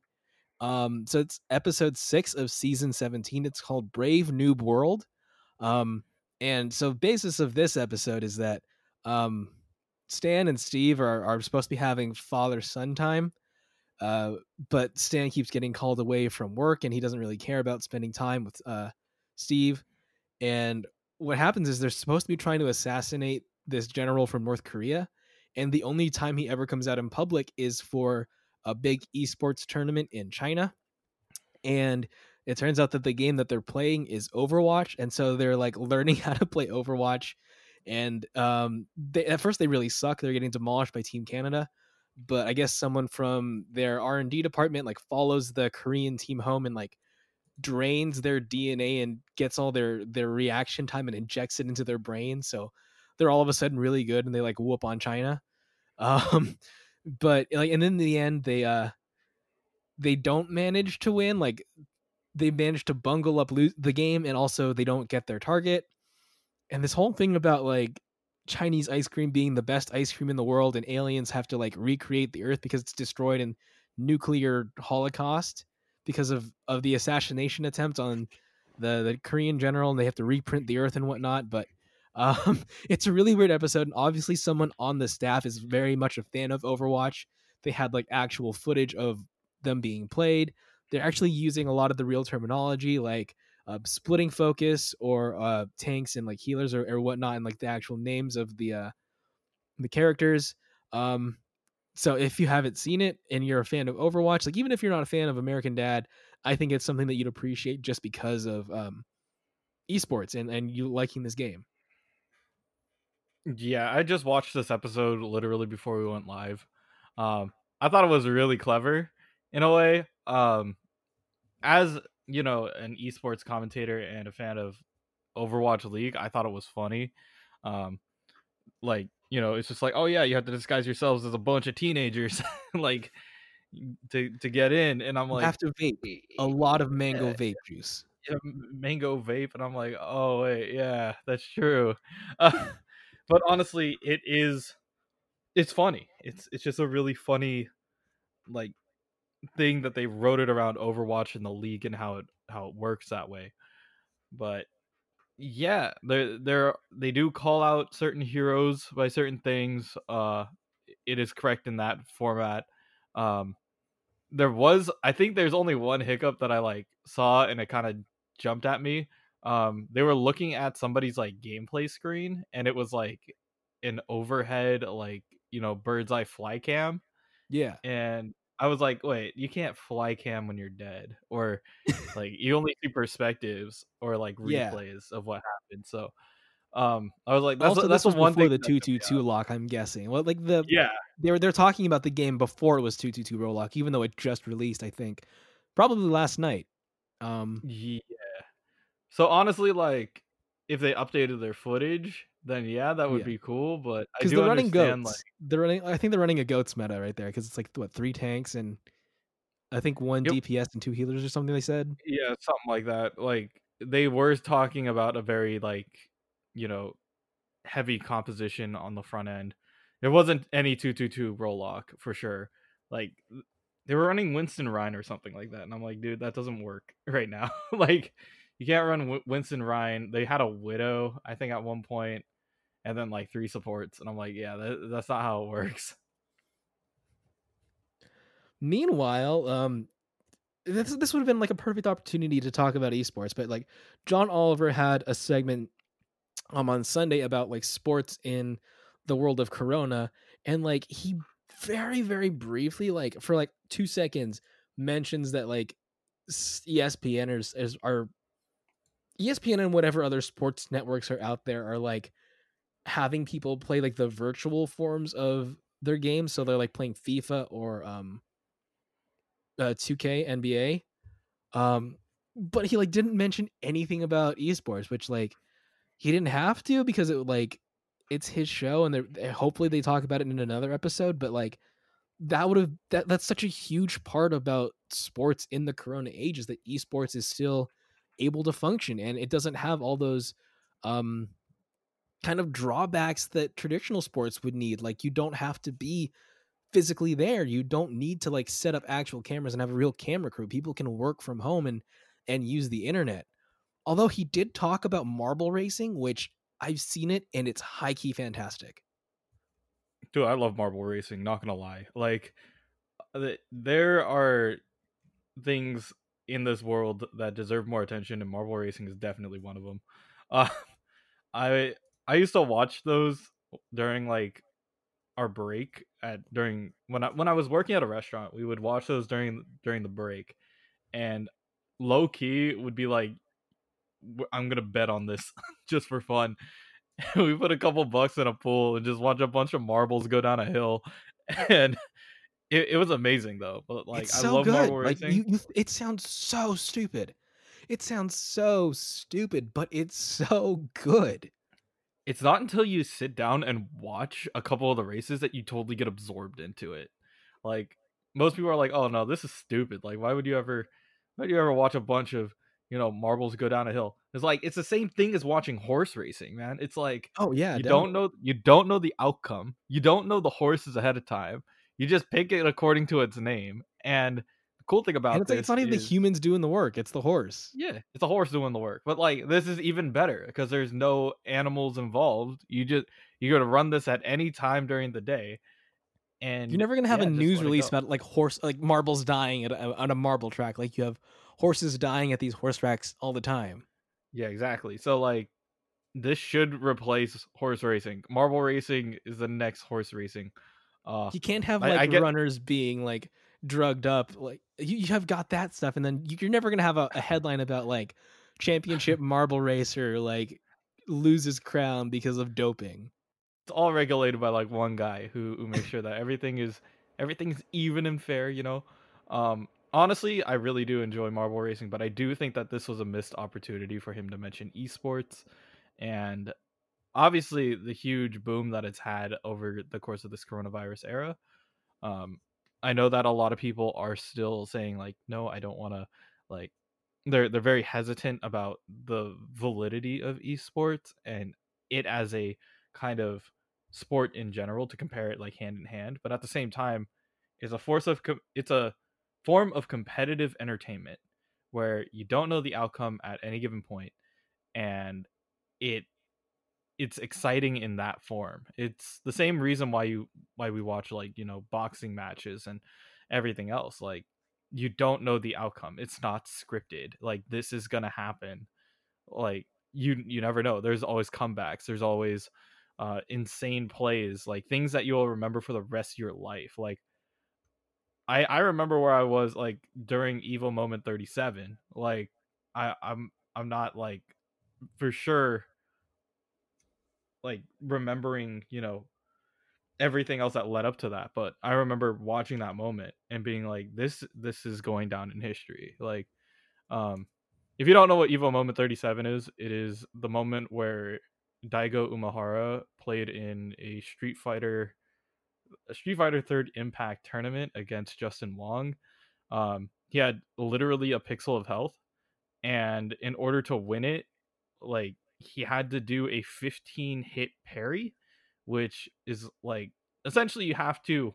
Um, so it's episode six of season seventeen. It's called Brave Noob World. Um, and so basis of this episode is that um, Stan and Steve are are supposed to be having father son time. Uh, but Stan keeps getting called away from work, and he doesn't really care about spending time with uh, Steve. And what happens is they're supposed to be trying to assassinate this general from North Korea, and the only time he ever comes out in public is for a big esports tournament in China. And it turns out that the game that they're playing is Overwatch, and so they're like learning how to play Overwatch. And um, they, at first they really suck; they're getting demolished by Team Canada. But I guess someone from their R and D department like follows the Korean team home and like drains their DNA and gets all their their reaction time and injects it into their brain. So they're all of a sudden really good and they like whoop on China. Um, but like, and in the end, they uh they don't manage to win. Like they manage to bungle up lo- the game, and also they don't get their target. And this whole thing about like Chinese ice cream being the best ice cream in the world, and aliens have to like recreate the Earth because it's destroyed in nuclear holocaust because of of the assassination attempt on the the Korean general, and they have to reprint the Earth and whatnot. But um, it's a really weird episode, and obviously someone on the staff is very much a fan of Overwatch. They had like actual footage of them being played. They're actually using a lot of the real terminology, like uh, splitting focus or uh, tanks and like healers or, or whatnot, and like the actual names of the uh, the characters. Um, so if you haven't seen it and you're a fan of Overwatch, like even if you're not a fan of American Dad, I think it's something that you'd appreciate just because of um, esports and and you liking this game. Yeah, I just watched this episode literally before we went live. Um, I thought it was really clever in a way. Um, as you know, an esports commentator and a fan of Overwatch League, I thought it was funny. Um, like you know, it's just like, oh yeah, you have to disguise yourselves as a bunch of teenagers, like to to get in, and I'm You like, have to vape a lot of mango Yeah. vape juice. yeah, mango vape and i'm like oh wait yeah that's true uh, but honestly it is it's funny it's it's just a really funny like thing that they wrote it around overwatch in the league and how it how it works that way but yeah they're they're they do call out certain heroes by certain things uh it is correct in that format um there was i think there's only one hiccup that i like saw and it kind of jumped at me um they were looking at somebody's like gameplay screen and it was like an overhead like you know bird's eye fly cam Yeah, and I was like, wait, you can't fly cam when you're dead, or like you only see perspectives or like Yeah. replays of what happened. So, um, I was like, that's also, that's this was the one before thing the that took me two two two lock. I'm guessing. Well, like the Yeah, they were they're talking about the game before it was two two two role lock, even though it just released. I think probably last night. Um, yeah. So honestly, like if they updated their footage, then yeah, that would Yeah. be cool. But because they're running goats. like they're running. I think they're running a goats meta right there because it's like what three tanks and I think one Yep. DPS and two healers or something. They said. yeah, something like that. Like they were talking about a very like you know heavy composition on the front end. It wasn't any two two two role lock for sure. Like they were running Winston Ryan or something like that, and I'm like, dude, that doesn't work right now. like you can't run Wi- Winston Ryan. They had a widow, I think, at one point, and then like three supports, and I'm like, yeah, that, that's not how it works. Meanwhile, um, this this would have been like a perfect opportunity to talk about esports, but like John Oliver had a segment um on Sunday about like sports in the world of Corona, and like he very very briefly, like for like two seconds, mentions that like s- E ESPN is, are ESPN and whatever other sports networks are out there are like having people play like the virtual forms of their games, so they're like playing FIFA or um uh, 2K NBA. Um, but he like didn't mention anything about esports, which like he didn't have to because it like it's his show and they're, hopefully they talk about it in another episode. But like that would have that that's such a huge part about sports in the Corona age is that esports is still able to function and it doesn't have all those um kind of drawbacks that traditional sports would need. Like you don't have to be physically there. You don't need to like set up actual cameras and have a real camera crew. People can work from home and and use the internet. Although he did talk about marble racing, which I've seen it and it's high key fantastic. Dude, I love marble racing. Not gonna lie, like th- there are things in this world that deserve more attention, and marble racing is definitely one of them. Uh, I I used to watch those during like our break at during when I when I was working at a restaurant. We would watch those during during the break, and low key would be like, I'm gonna bet on this just for fun. we put a couple bucks in a pool and just watch a bunch of marbles go down a hill, and it, it was amazing though. But like, it's I love good. marble Like racing. you, you, it sounds so stupid. It sounds so stupid, but it's so good. it's not until you sit down and watch a couple of the races that you totally get absorbed into it. Like most people are like, "Oh no, this is stupid. Like why would you ever why would you ever watch a bunch of, you know, marbles go down a hill?" It's like it's the same thing as watching horse racing, man. It's like Oh yeah, you definitely. don't know you don't know the outcome. You don't know the horses ahead of time. You just pick it according to its name. And the cool thing about And it's like it's not even is- the humans doing the work; it's the horse. yeah, it's the horse doing the work. But like this is even better because there's no animals involved. You just you're gonna run this at any time during the day, and You're never gonna have yeah, a news release go. about like horse, like marbles dying at a, on a marble track. Like you have horses dying at these horse tracks all the time. Yeah, exactly. So like this should replace horse racing. Marble racing is the next horse racing. Uh, You can't have I- I like get- runners being like drugged up. Like you, you have got that stuff, and then you- you're never gonna have a, a headline about like championship marble racer like loses crown because of doping. it's all regulated by like one guy who who makes sure that everything is everything's even and fair you know um honestly i really do enjoy marble racing but i do think that this was a missed opportunity for him to mention esports and obviously the huge boom that it's had over the course of this coronavirus era um i know that a lot of people are still saying like no i don't want to like they're they're very hesitant about the validity of esports and it as a kind of sport in general to compare it like hand in hand but at the same time is a force of com- it's a form of competitive entertainment where you don't know the outcome at any given point and it it's exciting in that form. It's the same reason why you why we watch like you know boxing matches and everything else like you don't know the outcome. It's not scripted. Like this is gonna happen. Like you you never know. There's always comebacks. There's always uh insane plays like things that you'll remember for the rest of your life. Like I I remember where I was like during Evo Moment 37. Like I I'm I'm not like for sure like remembering, you know, everything else that led up to that, but I remember watching that moment and being like this this is going down in history. Like um if you don't know what Evo Moment 37 is, it is the moment where Daigo Umehara played in a Street Fighter a Street Fighter Third Impact tournament against Justin Wong. Um, he had literally a pixel of health, and in order to win it, like he had to do a 15 hit parry, which is like essentially you have to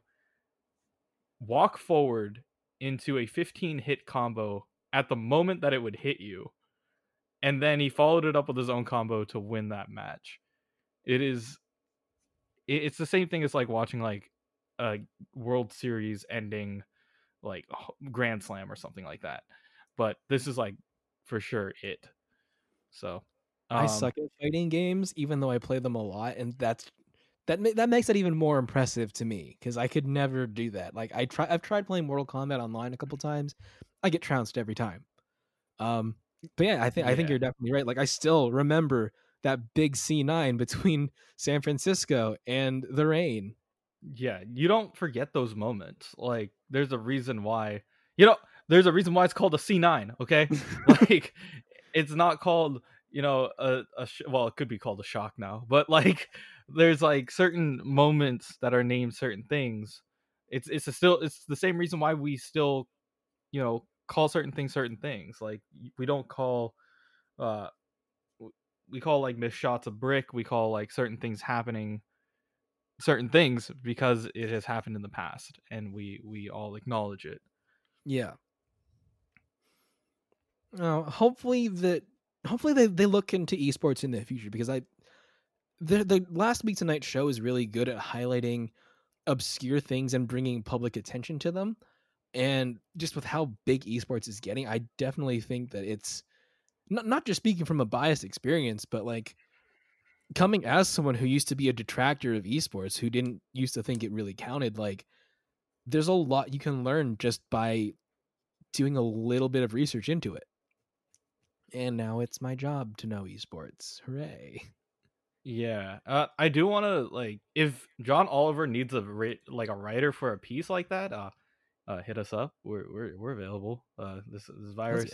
walk forward into a 15 hit combo at the moment that it would hit you. And then he followed it up with his own combo to win that match. It is it's the same thing as like watching like a World Series ending like Grand Slam or something like that. But this is like for sure it. So um, I suck at fighting games, even though I play them a lot, and that's that that makes it even more impressive to me because I could never do that. Like I try, I've tried playing Mortal Kombat online a couple times. I get trounced every time. Um, but yeah, I think yeah. I think you're definitely right. Like I still remember that big C9 between San Francisco and the rain yeah, you don't forget those moments. Like there's a reason why. You know, there's a reason why it's called a C9, okay? like it's not called, you know, a, a sh- well, it could be called a shock now, but like there's like certain moments that are named certain things. It's it's still it's the same reason why we still, you know, call certain things certain things. Like we don't call uh we call like missed shots a brick, we call like certain things happening certain things because it has happened in the past and we we all acknowledge it yeah uh, hopefully that hopefully they, they look into esports in the future because i the the last week tonight show is really good at highlighting obscure things and bringing public attention to them and just with how big esports is getting i definitely think that it's not, not just speaking from a biased experience but like coming as someone who used to be a detractor of esports, who didn't used to think it really counted, like there's a lot you can learn just by doing a little bit of research into it. And now it's my job to know esports. Hooray. Yeah, uh, I do want to like if John Oliver needs a like a writer for a piece like that, uh, uh, hit us up. We're we're we're available. Uh, this this virus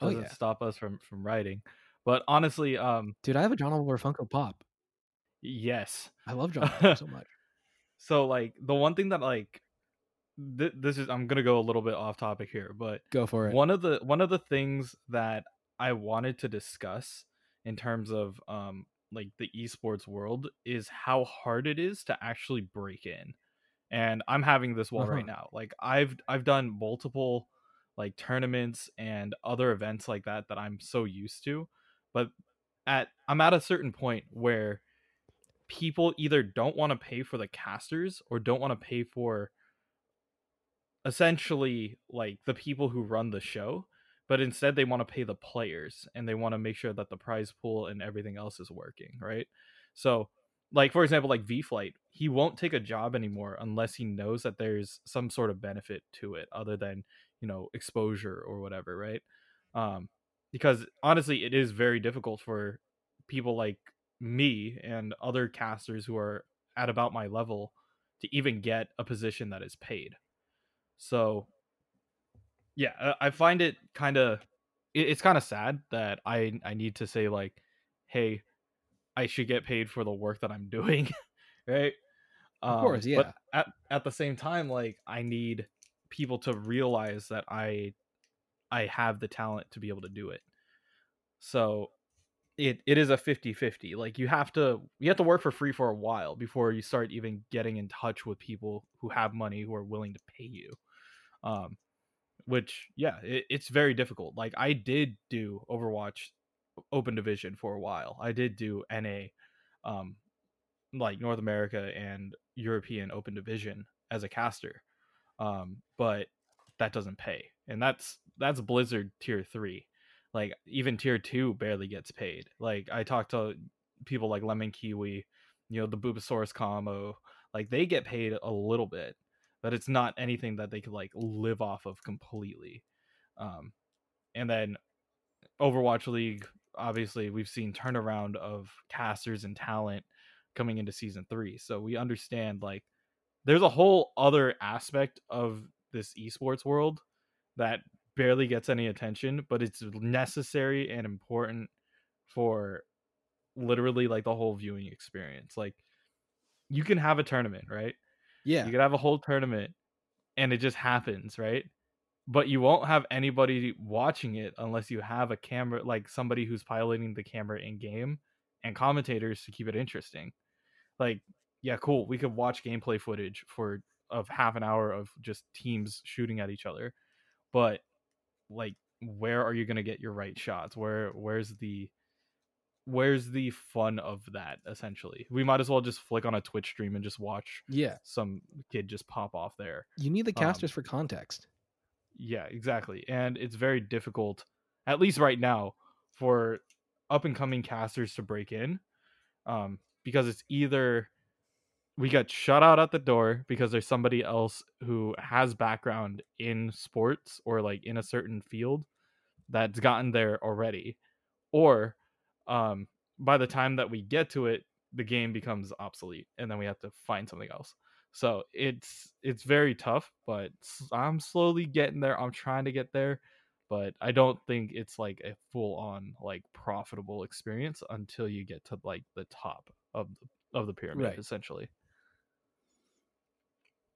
oh, doesn't yeah. stop us from from writing. But honestly, um, dude, I have a John Oliver Funko Pop. Yes, I love John Oliver so much. So like the one thing that like th- this is I'm gonna go a little bit off topic here, but go for it. One of the one of the things that I wanted to discuss in terms of um like the esports world is how hard it is to actually break in. And I'm having this wall uh-huh. right now. Like I've I've done multiple like tournaments and other events like that that I'm so used to but at I'm at a certain point where people either don't want to pay for the casters or don't want to pay for essentially like the people who run the show but instead they want to pay the players and they want to make sure that the prize pool and everything else is working right? So like for example like v flight he won't take a job anymore unless he knows that there's some sort of benefit to it other than you know exposure or whatever right? Um because honestly it is very difficult for people like me and other casters who are at about my level to even get a position that is paid. So yeah i find it kind of it's kind of sad that i i need to say like hey i should get paid for the work that i'm doing right of course um, yeah but at, at the same time like i need people to realize that i I have the talent to be able to do it. So it it is a 50-50. Like you have to you have to work for free for a while before you start even getting in touch with people who have money who are willing to pay you. Um which yeah, it, it's very difficult. Like I did do Overwatch open division for a while. I did do NA um like North America and European open division as a caster. Um but that doesn't pay. And that's that's Blizzard tier three. Like even tier two barely gets paid. Like I talked to people like Lemon Kiwi, you know, the Bubasaurus combo, like they get paid a little bit, that it's not anything that they could like live off of completely. Um, and then Overwatch League, obviously, we've seen turnaround of casters and talent coming into season three, so we understand like there's a whole other aspect of this esports world that barely gets any attention, but it's necessary and important for literally like the whole viewing experience. Like you can have a tournament, right? Yeah. You could have a whole tournament and it just happens, right? But you won't have anybody watching it unless you have a camera, like somebody who's piloting the camera in game and commentators to keep it interesting. Like, yeah, cool. We could watch gameplay footage for of half an hour of just teams shooting at each other. But like where are you going to get your right shots? Where where's the where's the fun of that essentially we might as well just flick on a twitch stream and just watch Yeah. some kid just pop off there You need the Um, casters for context. yeah exactly and it's very difficult at least right now for up and coming casters to break in um because it's either we get shut out at the door because there's somebody else who has background in sports or like in a certain field that's gotten there already or um by the time that we get to it the game becomes obsolete and then we have to find something else. So it's it's very tough but I'm slowly getting there. I'm trying to get there but i don't think it's like a full on like profitable experience until you get to like the top of the, of the pyramid Right. essentially.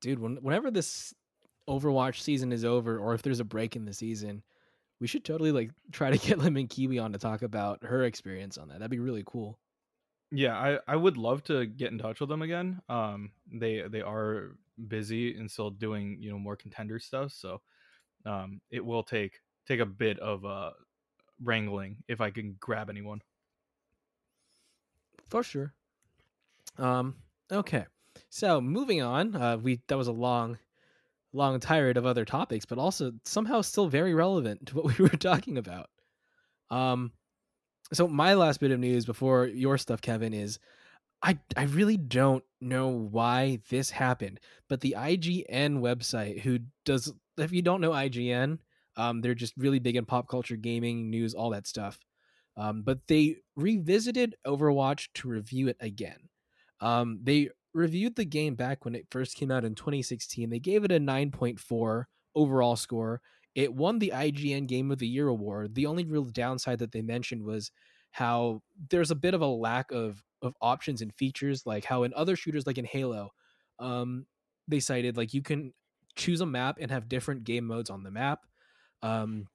Dude, when, whenever this Overwatch season is over or if there's a break in the season, we should totally like try to get Lemon Kiwi on to talk about her experience on that. That'd be really cool. yeah i i would love to get in touch with them again um they they are busy and still doing you know more contender stuff so um it will take take a bit of uh wrangling if i can grab anyone For sure. Um, okay. So moving on, uh, we that was a long, long tirade of other topics, but also somehow still very relevant to what we were talking about. Um, so my last bit of news before your stuff, Kevin, is I I really don't know why this happened, but the IGN website, who does if you don't know IGN, um, they're just really big in pop culture, gaming, news, all that stuff. Um, but they revisited Overwatch to review it again. Um, they reviewed the game back when it first came out in 2016. They gave it a 9.4 overall score. It won the IGN Game of the Year award. The only real downside that they mentioned was how there's a bit of a lack of of options and features, like how in other shooters, like in Halo, um, they cited like you can choose a map and have different game modes on the map. Um,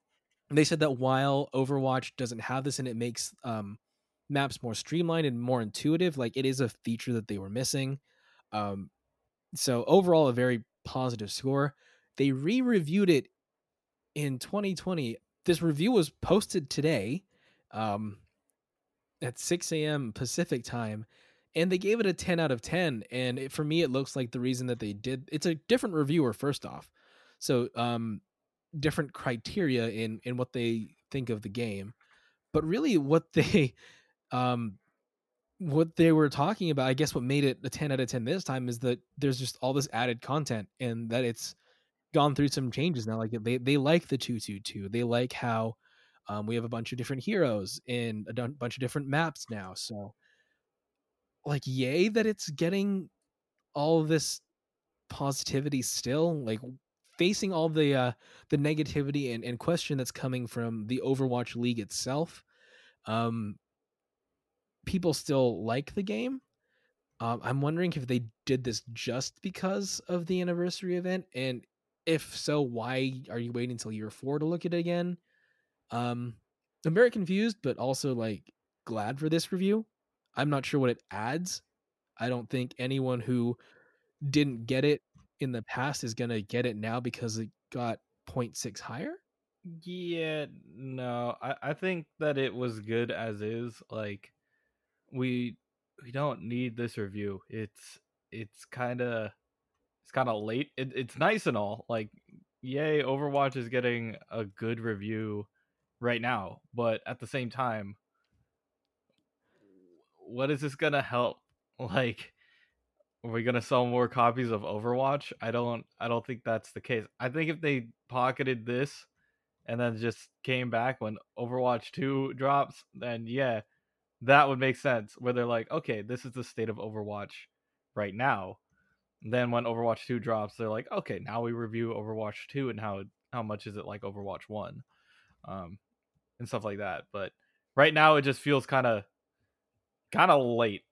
they said that while Overwatch doesn't have this and it makes um, maps more streamlined and more intuitive, like it is a feature that they were missing. Um, so overall, a very positive score. They re-reviewed it in 2020. This review was posted today um, at 6 a.m. Pacific time, and they gave it a 10 out of 10. And it, for me, it looks like the reason that they did it's a different reviewer first off, so um, different criteria in in what they think of the game, but really what they um what they were talking about, I guess what made it a 10 out of 10 this time is that there's just all this added content and that it's gone through some changes now. Like they, they like the 222. They like how um, we have a bunch of different heroes in a bunch of different maps now. So, like, yay that it's getting all this positivity still. Like, facing all the uh, the negativity and, and question that's coming from the Overwatch League itself. Um, people still like the game. Um, I'm wondering if they did this just because of the anniversary event, and if so, why are you waiting until year four to look at it again? Um, I'm very confused, but also like glad for this review. I'm not sure what it adds. I don't think anyone who didn't get it in the past is gonna get it now because it got 0.6 higher. Yeah, no, I, I think that it was good as is. Like we we don't need this review. It's it's kind of it's kind of late. It, it's nice and all. Like yay, Overwatch is getting a good review right now, but at the same time what is this to help? Like are we gonna sell more copies of Overwatch? I don't I don't think that's the case. I think if they pocketed this and then just came back when Overwatch 2 drops, then yeah, that would make sense. Where they're like, okay, this is the state of Overwatch right now. Then when Overwatch 2 drops, they're like, okay, now we review Overwatch 2 and how how much is it like Overwatch 1. Um and stuff like that. But right now it just feels kind of kind of late.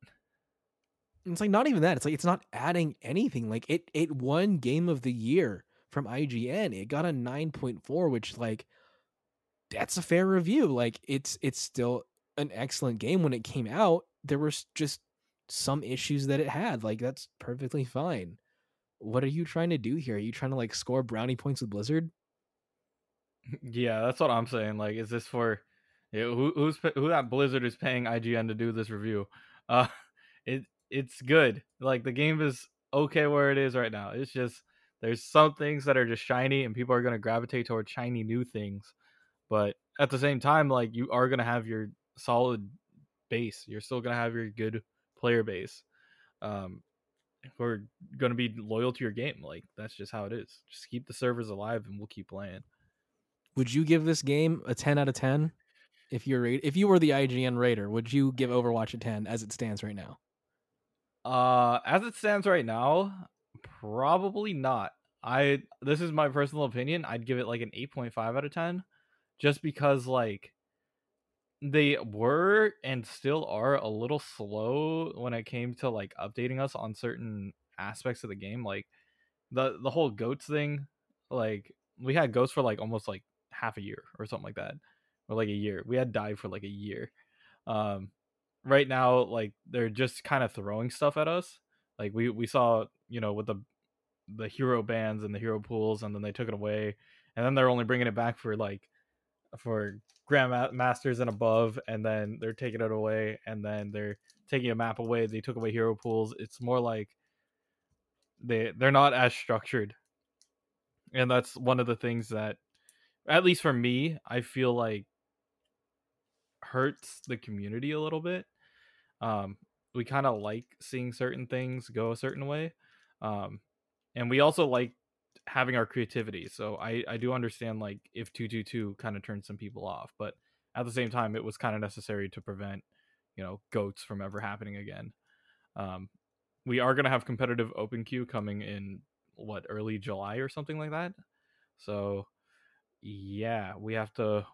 It's like not even that. It's like it's not adding anything. Like it it won game of the year from IGN. It got a 9.4 which like that's a fair review. Like it's it's still an excellent game when it came out. There was just some issues that it had. Like that's perfectly fine. What are you trying to do here? Are you trying to like score brownie points with Blizzard? Yeah, that's what I'm saying. Like, is this for yeah, who, who's who that Blizzard is paying IGN to do this review? Uh, it it's good. Like the game is okay where it is right now. It's just there's some things that are just shiny, and people are gonna gravitate toward shiny new things. But at the same time, like you are gonna have your solid base. You're still gonna have your good player base. Um, who are gonna be loyal to your game. Like that's just how it is. Just keep the servers alive, and we'll keep playing. Would you give this game a 10 out of 10? If you're if you were the IGN Raider, would you give Overwatch a 10 as it stands right now? Uh as it stands right now, probably not. I this is my personal opinion. I'd give it like an 8.5 out of 10 just because like they were and still are a little slow when it came to like updating us on certain aspects of the game like the the whole goats thing like we had goats for like almost like half a year or something like that or like a year we had dive for like a year um right now like they're just kind of throwing stuff at us like we we saw you know with the the hero bans and the hero pools and then they took it away and then they're only bringing it back for like for grandmasters and above and then they're taking it away and then they're taking a map away. They took away hero pools. It's more like they they're not as structured. And that's one of the things that at least for me i feel like hurts the community a little bit. Um we kind of like seeing certain things go a certain way. Um and we also like having our creativity so i i do understand like if 222 kind of turned some people off but at the same time it was kind of necessary to prevent you know goats from ever happening again. Um we are going to have competitive open queue coming in what early july or something like that? So yeah we have to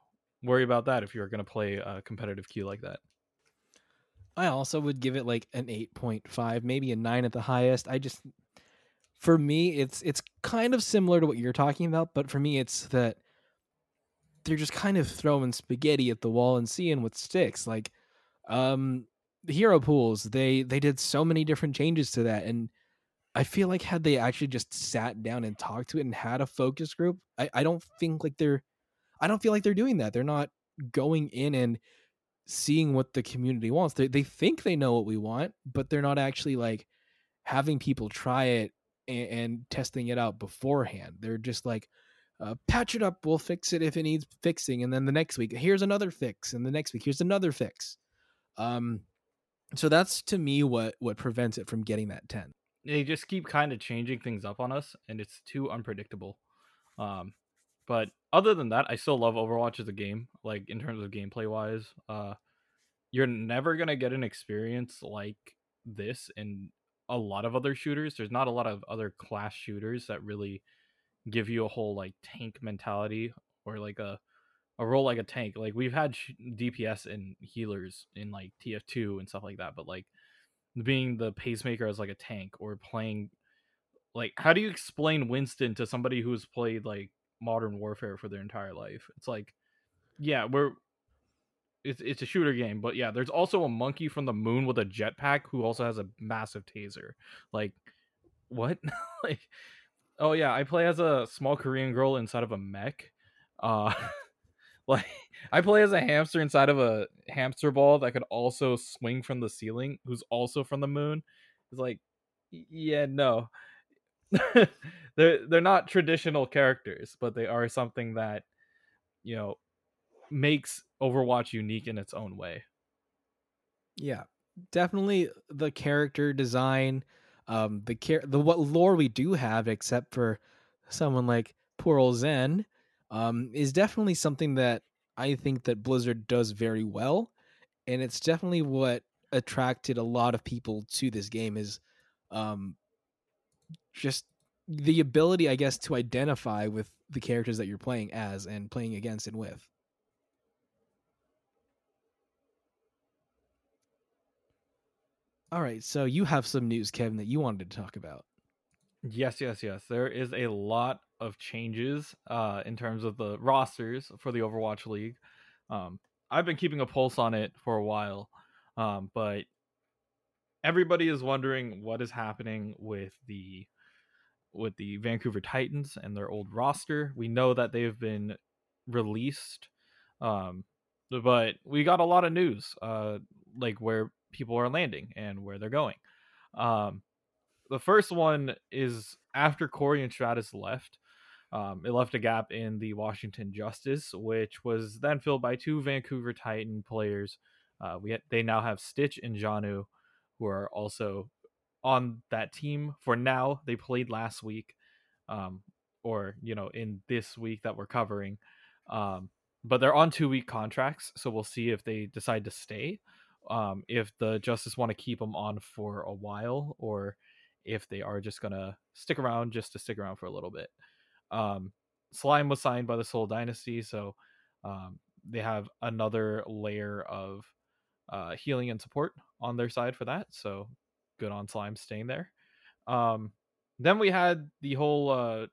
worry about that if you're going to play a competitive queue like that. I also would give it like an 8.5, maybe a 9 at the highest. I just for me it's it's kind of similar to what you're talking about, but for me it's that they're just kind of throwing spaghetti at the wall and seeing what sticks. Like um the hero pools, they they did so many different changes to that and I feel like had they actually just sat down and talked to it and had a focus group, I, I don't think like they're I don't feel like they're doing that. They're not going in and seeing what the community wants. They they think they know what we want, but they're not actually like having people try it and, and testing it out beforehand. They're just like, uh, patch it up. We'll fix it if it needs fixing, and then the next week here's another fix, and the next week here's another fix. Um, so that's to me what what prevents it from getting that ten. they just keep kind of changing things up on us and it's too unpredictable um but other than that i still love overwatch as a game like in terms of gameplay wise uh you're never gonna get an experience like this in a lot of other shooters there's not a lot of other class shooters that really give you a whole like tank mentality or like a a role like a tank like we've had sh- dps and healers in like tf2 and stuff like that but like being the pacemaker as like a tank or playing like how do you explain Winston to somebody who's played like modern warfare for their entire life? It's like yeah, we're it's it's a shooter game, but yeah, there's also a monkey from the moon with a jetpack who also has a massive taser. Like what? like oh yeah, I play as a small Korean girl inside of a mech. Uh like I play as a hamster inside of a hamster ball that could also swing from the ceiling, who's also from the moon. It's like, yeah, no, they're they're not traditional characters, but they are something that you know makes Overwatch unique in its own way. Yeah, definitely the character design. um, the care the what lore we do have, except for someone like poor old Zen, um, is definitely something that I think that Blizzard does very well, and it's definitely what attracted a lot of people to this game is um, just the ability, I guess, to identify with the characters that you're playing as and playing against and with. All right, so you have some news, Kevin, that you wanted to talk about. Yes, yes, yes. There is a lot of changes uh, in terms of the rosters for the Overwatch League. Um, I've been keeping a pulse on it for a while, um, but everybody is wondering what is happening with the with the Vancouver Titans and their old roster. We know that they've been released, um, but we got a lot of news, uh, like where people are landing and where they're going. Um, the first one is after Corey and Stratus left. Um, it left a gap in the Washington Justice, which was then filled by two Vancouver Titan players. Uh, we had, they now have Stitch and Jjanu, who are also on that team for now. They played last week, um, or you know, in this week that we're covering. Um, but they're on two week contracts, so we'll see if they decide to stay. Um, if the Justice want to keep them on for a while, or if they are just gonna stick around just to stick around for a little bit. Um, Slime was signed by the Seoul Dynasty, so um, they have another layer of uh, healing and support on their side for that. So good on Slime staying there. Um, then we had the whole uh,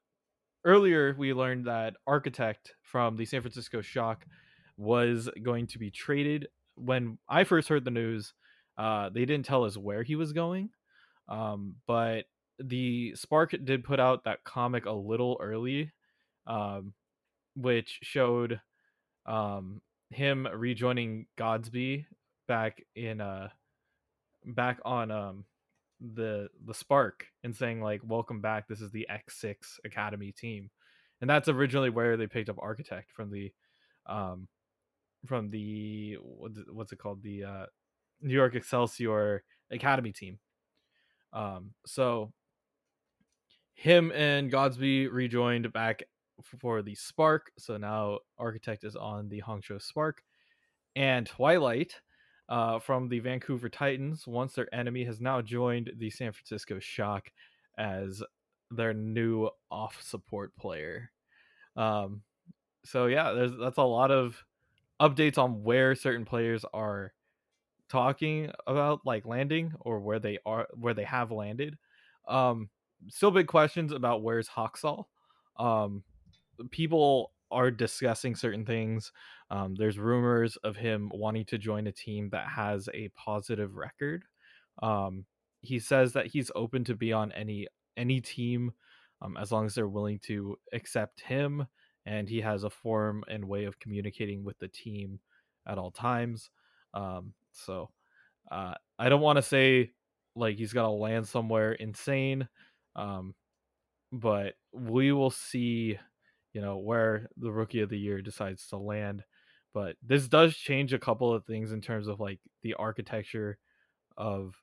earlier we learned that Architect from the San Francisco Shock was going to be traded. When I first heard the news, uh, they didn't tell us where he was going, um, but the Spark did put out that comic a little early, um, which showed um, him rejoining Godsby back in uh back on um the the spark and saying like welcome back. This is the x6 academy team. And that's originally where they picked up architect from the um from the what's it called? The uh new york excelsior academy team. Um so him and godsby rejoined back for the spark. So now architect is on the hangzhou spark. And twilight uh, from the Vancouver Titans once their enemy has now joined the San Francisco Shock as their new off support player. Um, so yeah, there's that's a lot of updates on where certain players are talking about like landing or where they are where they have landed. Um, still big questions about where's Haksal. Um, people are discussing certain things. Um, there's rumors of him wanting to join a team that has a positive record. Um, he says that he's open to be on any any team um, as long as they're willing to accept him, and he has a form and way of communicating with the team at all times. Um, so uh, I don't want to say like he's gonna land somewhere insane, um, but we will see you know where the rookie of the year decides to land but this does change a couple of things in terms of like the architecture of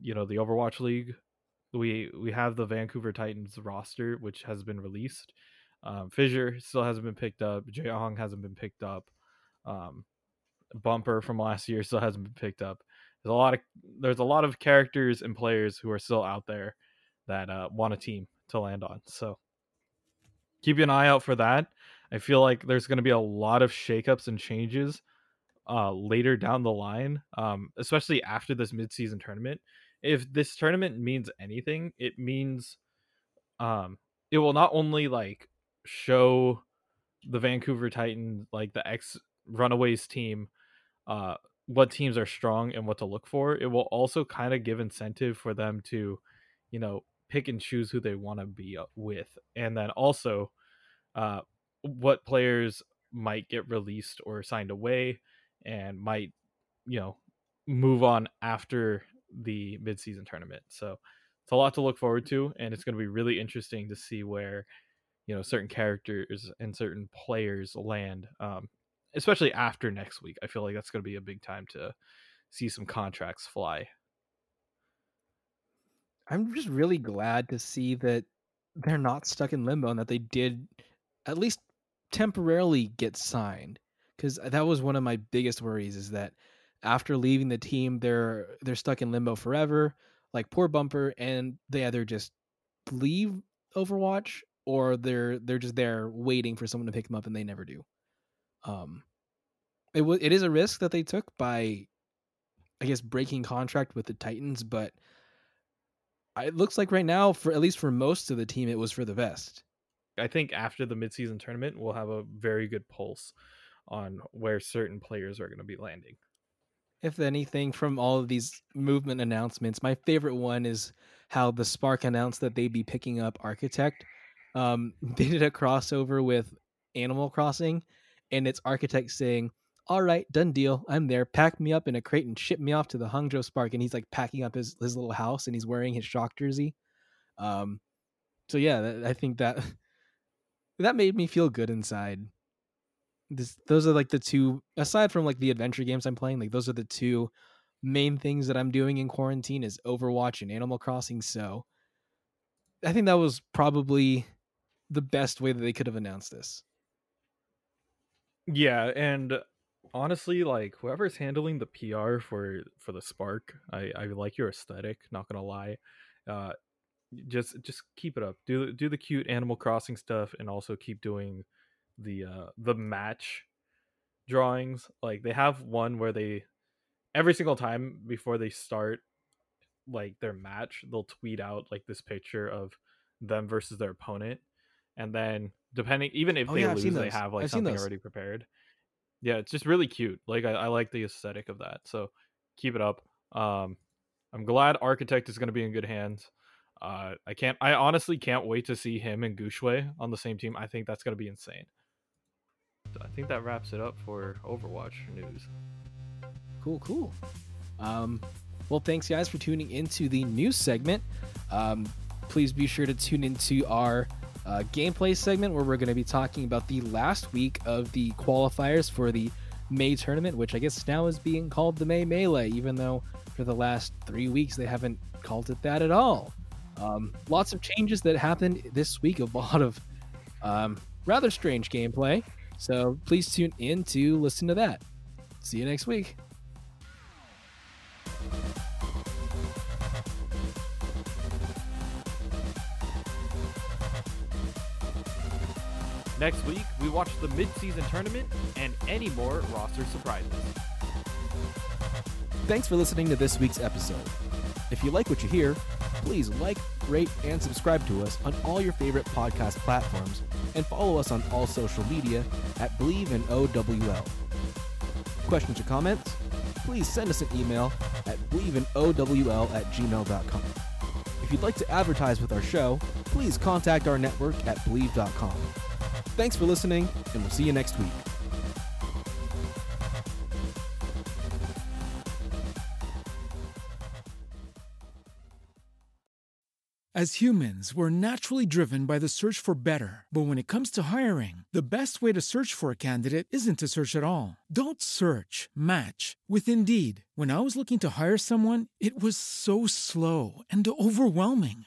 you know the overwatch league we we have the vancouver titans roster which has been released um, fissure still hasn't been picked up Hong hasn't been picked up um, bumper from last year still hasn't been picked up there's a lot of there's a lot of characters and players who are still out there that uh, want a team to land on so keep an eye out for that. I feel like there's going to be a lot of shakeups and changes uh, later down the line, um, especially after this midseason tournament. If this tournament means anything, it means um, it will not only like show the Vancouver Titans, like the ex Runaways team, uh, what teams are strong and what to look for. It will also kind of give incentive for them to, you know, pick and choose who they want to be with, and then also uh, what players might get released or signed away, and might you know move on after the midseason tournament. So it's a lot to look forward to, and it's going to be really interesting to see where you know certain characters and certain players land, um, especially after next week. I feel like that's going to be a big time to see some contracts fly I'm just really glad to see that they're not stuck in limbo and that they did at least temporarily get signed because that was one of my biggest worries is that after leaving the team they're they're stuck in limbo forever like poor bumper and they either just leave overwatch or they're they're just there waiting for someone to pick them up and they never do um it was it is a risk that they took by i guess breaking contract with the titans but it looks like right now for at least for most of the team it was for the best I think after the midseason tournament, we'll have a very good pulse on where certain players are going to be landing. If anything, from all of these movement announcements, my favorite one is how the Spark announced that they'd be picking up Architect. Um, they did a crossover with Animal Crossing, and it's Architect saying, all right, done deal. I'm there. Pack me up in a crate and ship me off to the Hangzhou Spark. And he's like packing up his, his little house and he's wearing his shock jersey. Um, so yeah, I think that that made me feel good inside. This, those are like the two aside from like the adventure games I'm playing, like those are the two main things that I'm doing in quarantine is Overwatch and Animal Crossing. So I think that was probably the best way that they could have announced this. Yeah, and honestly, like whoever's handling the PR for for the Spark, I I like your aesthetic. Not gonna lie, uh, just just keep it up. Do do the cute Animal Crossing stuff, and also keep doing the uh the match drawings. Like they have one where they every single time before they start like their match, they'll tweet out like this picture of them versus their opponent, and then depending even if Oh they yeah, lose, they have like I've something already prepared. Yeah, it's just really cute. Like I, I like the aesthetic of that. So keep it up. Um, I'm glad Architect is going to be in good hands. Uh, I can't. I honestly can't wait to see him and Guxue on the same team. I think that's going to be insane. I think that wraps it up for Overwatch news. Cool, cool. Um, well, thanks guys for tuning into the news segment. Um, please be sure to tune into our uh, gameplay segment where we're going to be talking about the last week of the qualifiers for the May tournament, which I guess now is being called the May Melee, even though for the last three weeks they haven't called it that at all. Um, lots of changes that happened this week, a lot of um, rather strange gameplay. So please tune in to listen to that. See you next week. Next week, we watch the mid-season tournament and any more roster surprises. Thanks for listening to this week's episode. If you like what you hear, please like, rate, and subscribe to us on all your favorite podcast platforms and follow us on all social media at Believe in OWL. Questions or comments? Please send us an email at believeinowl at gmail.com. If you'd like to advertise with our show, please contact our network at believe.com. Thanks for listening, and we'll see you next week. As humans, we're naturally driven by the search for better. But when it comes to hiring, the best way to search for a candidate isn't to search at all. Don't search, match with Indeed. When I was looking to hire someone, it was so slow and overwhelming.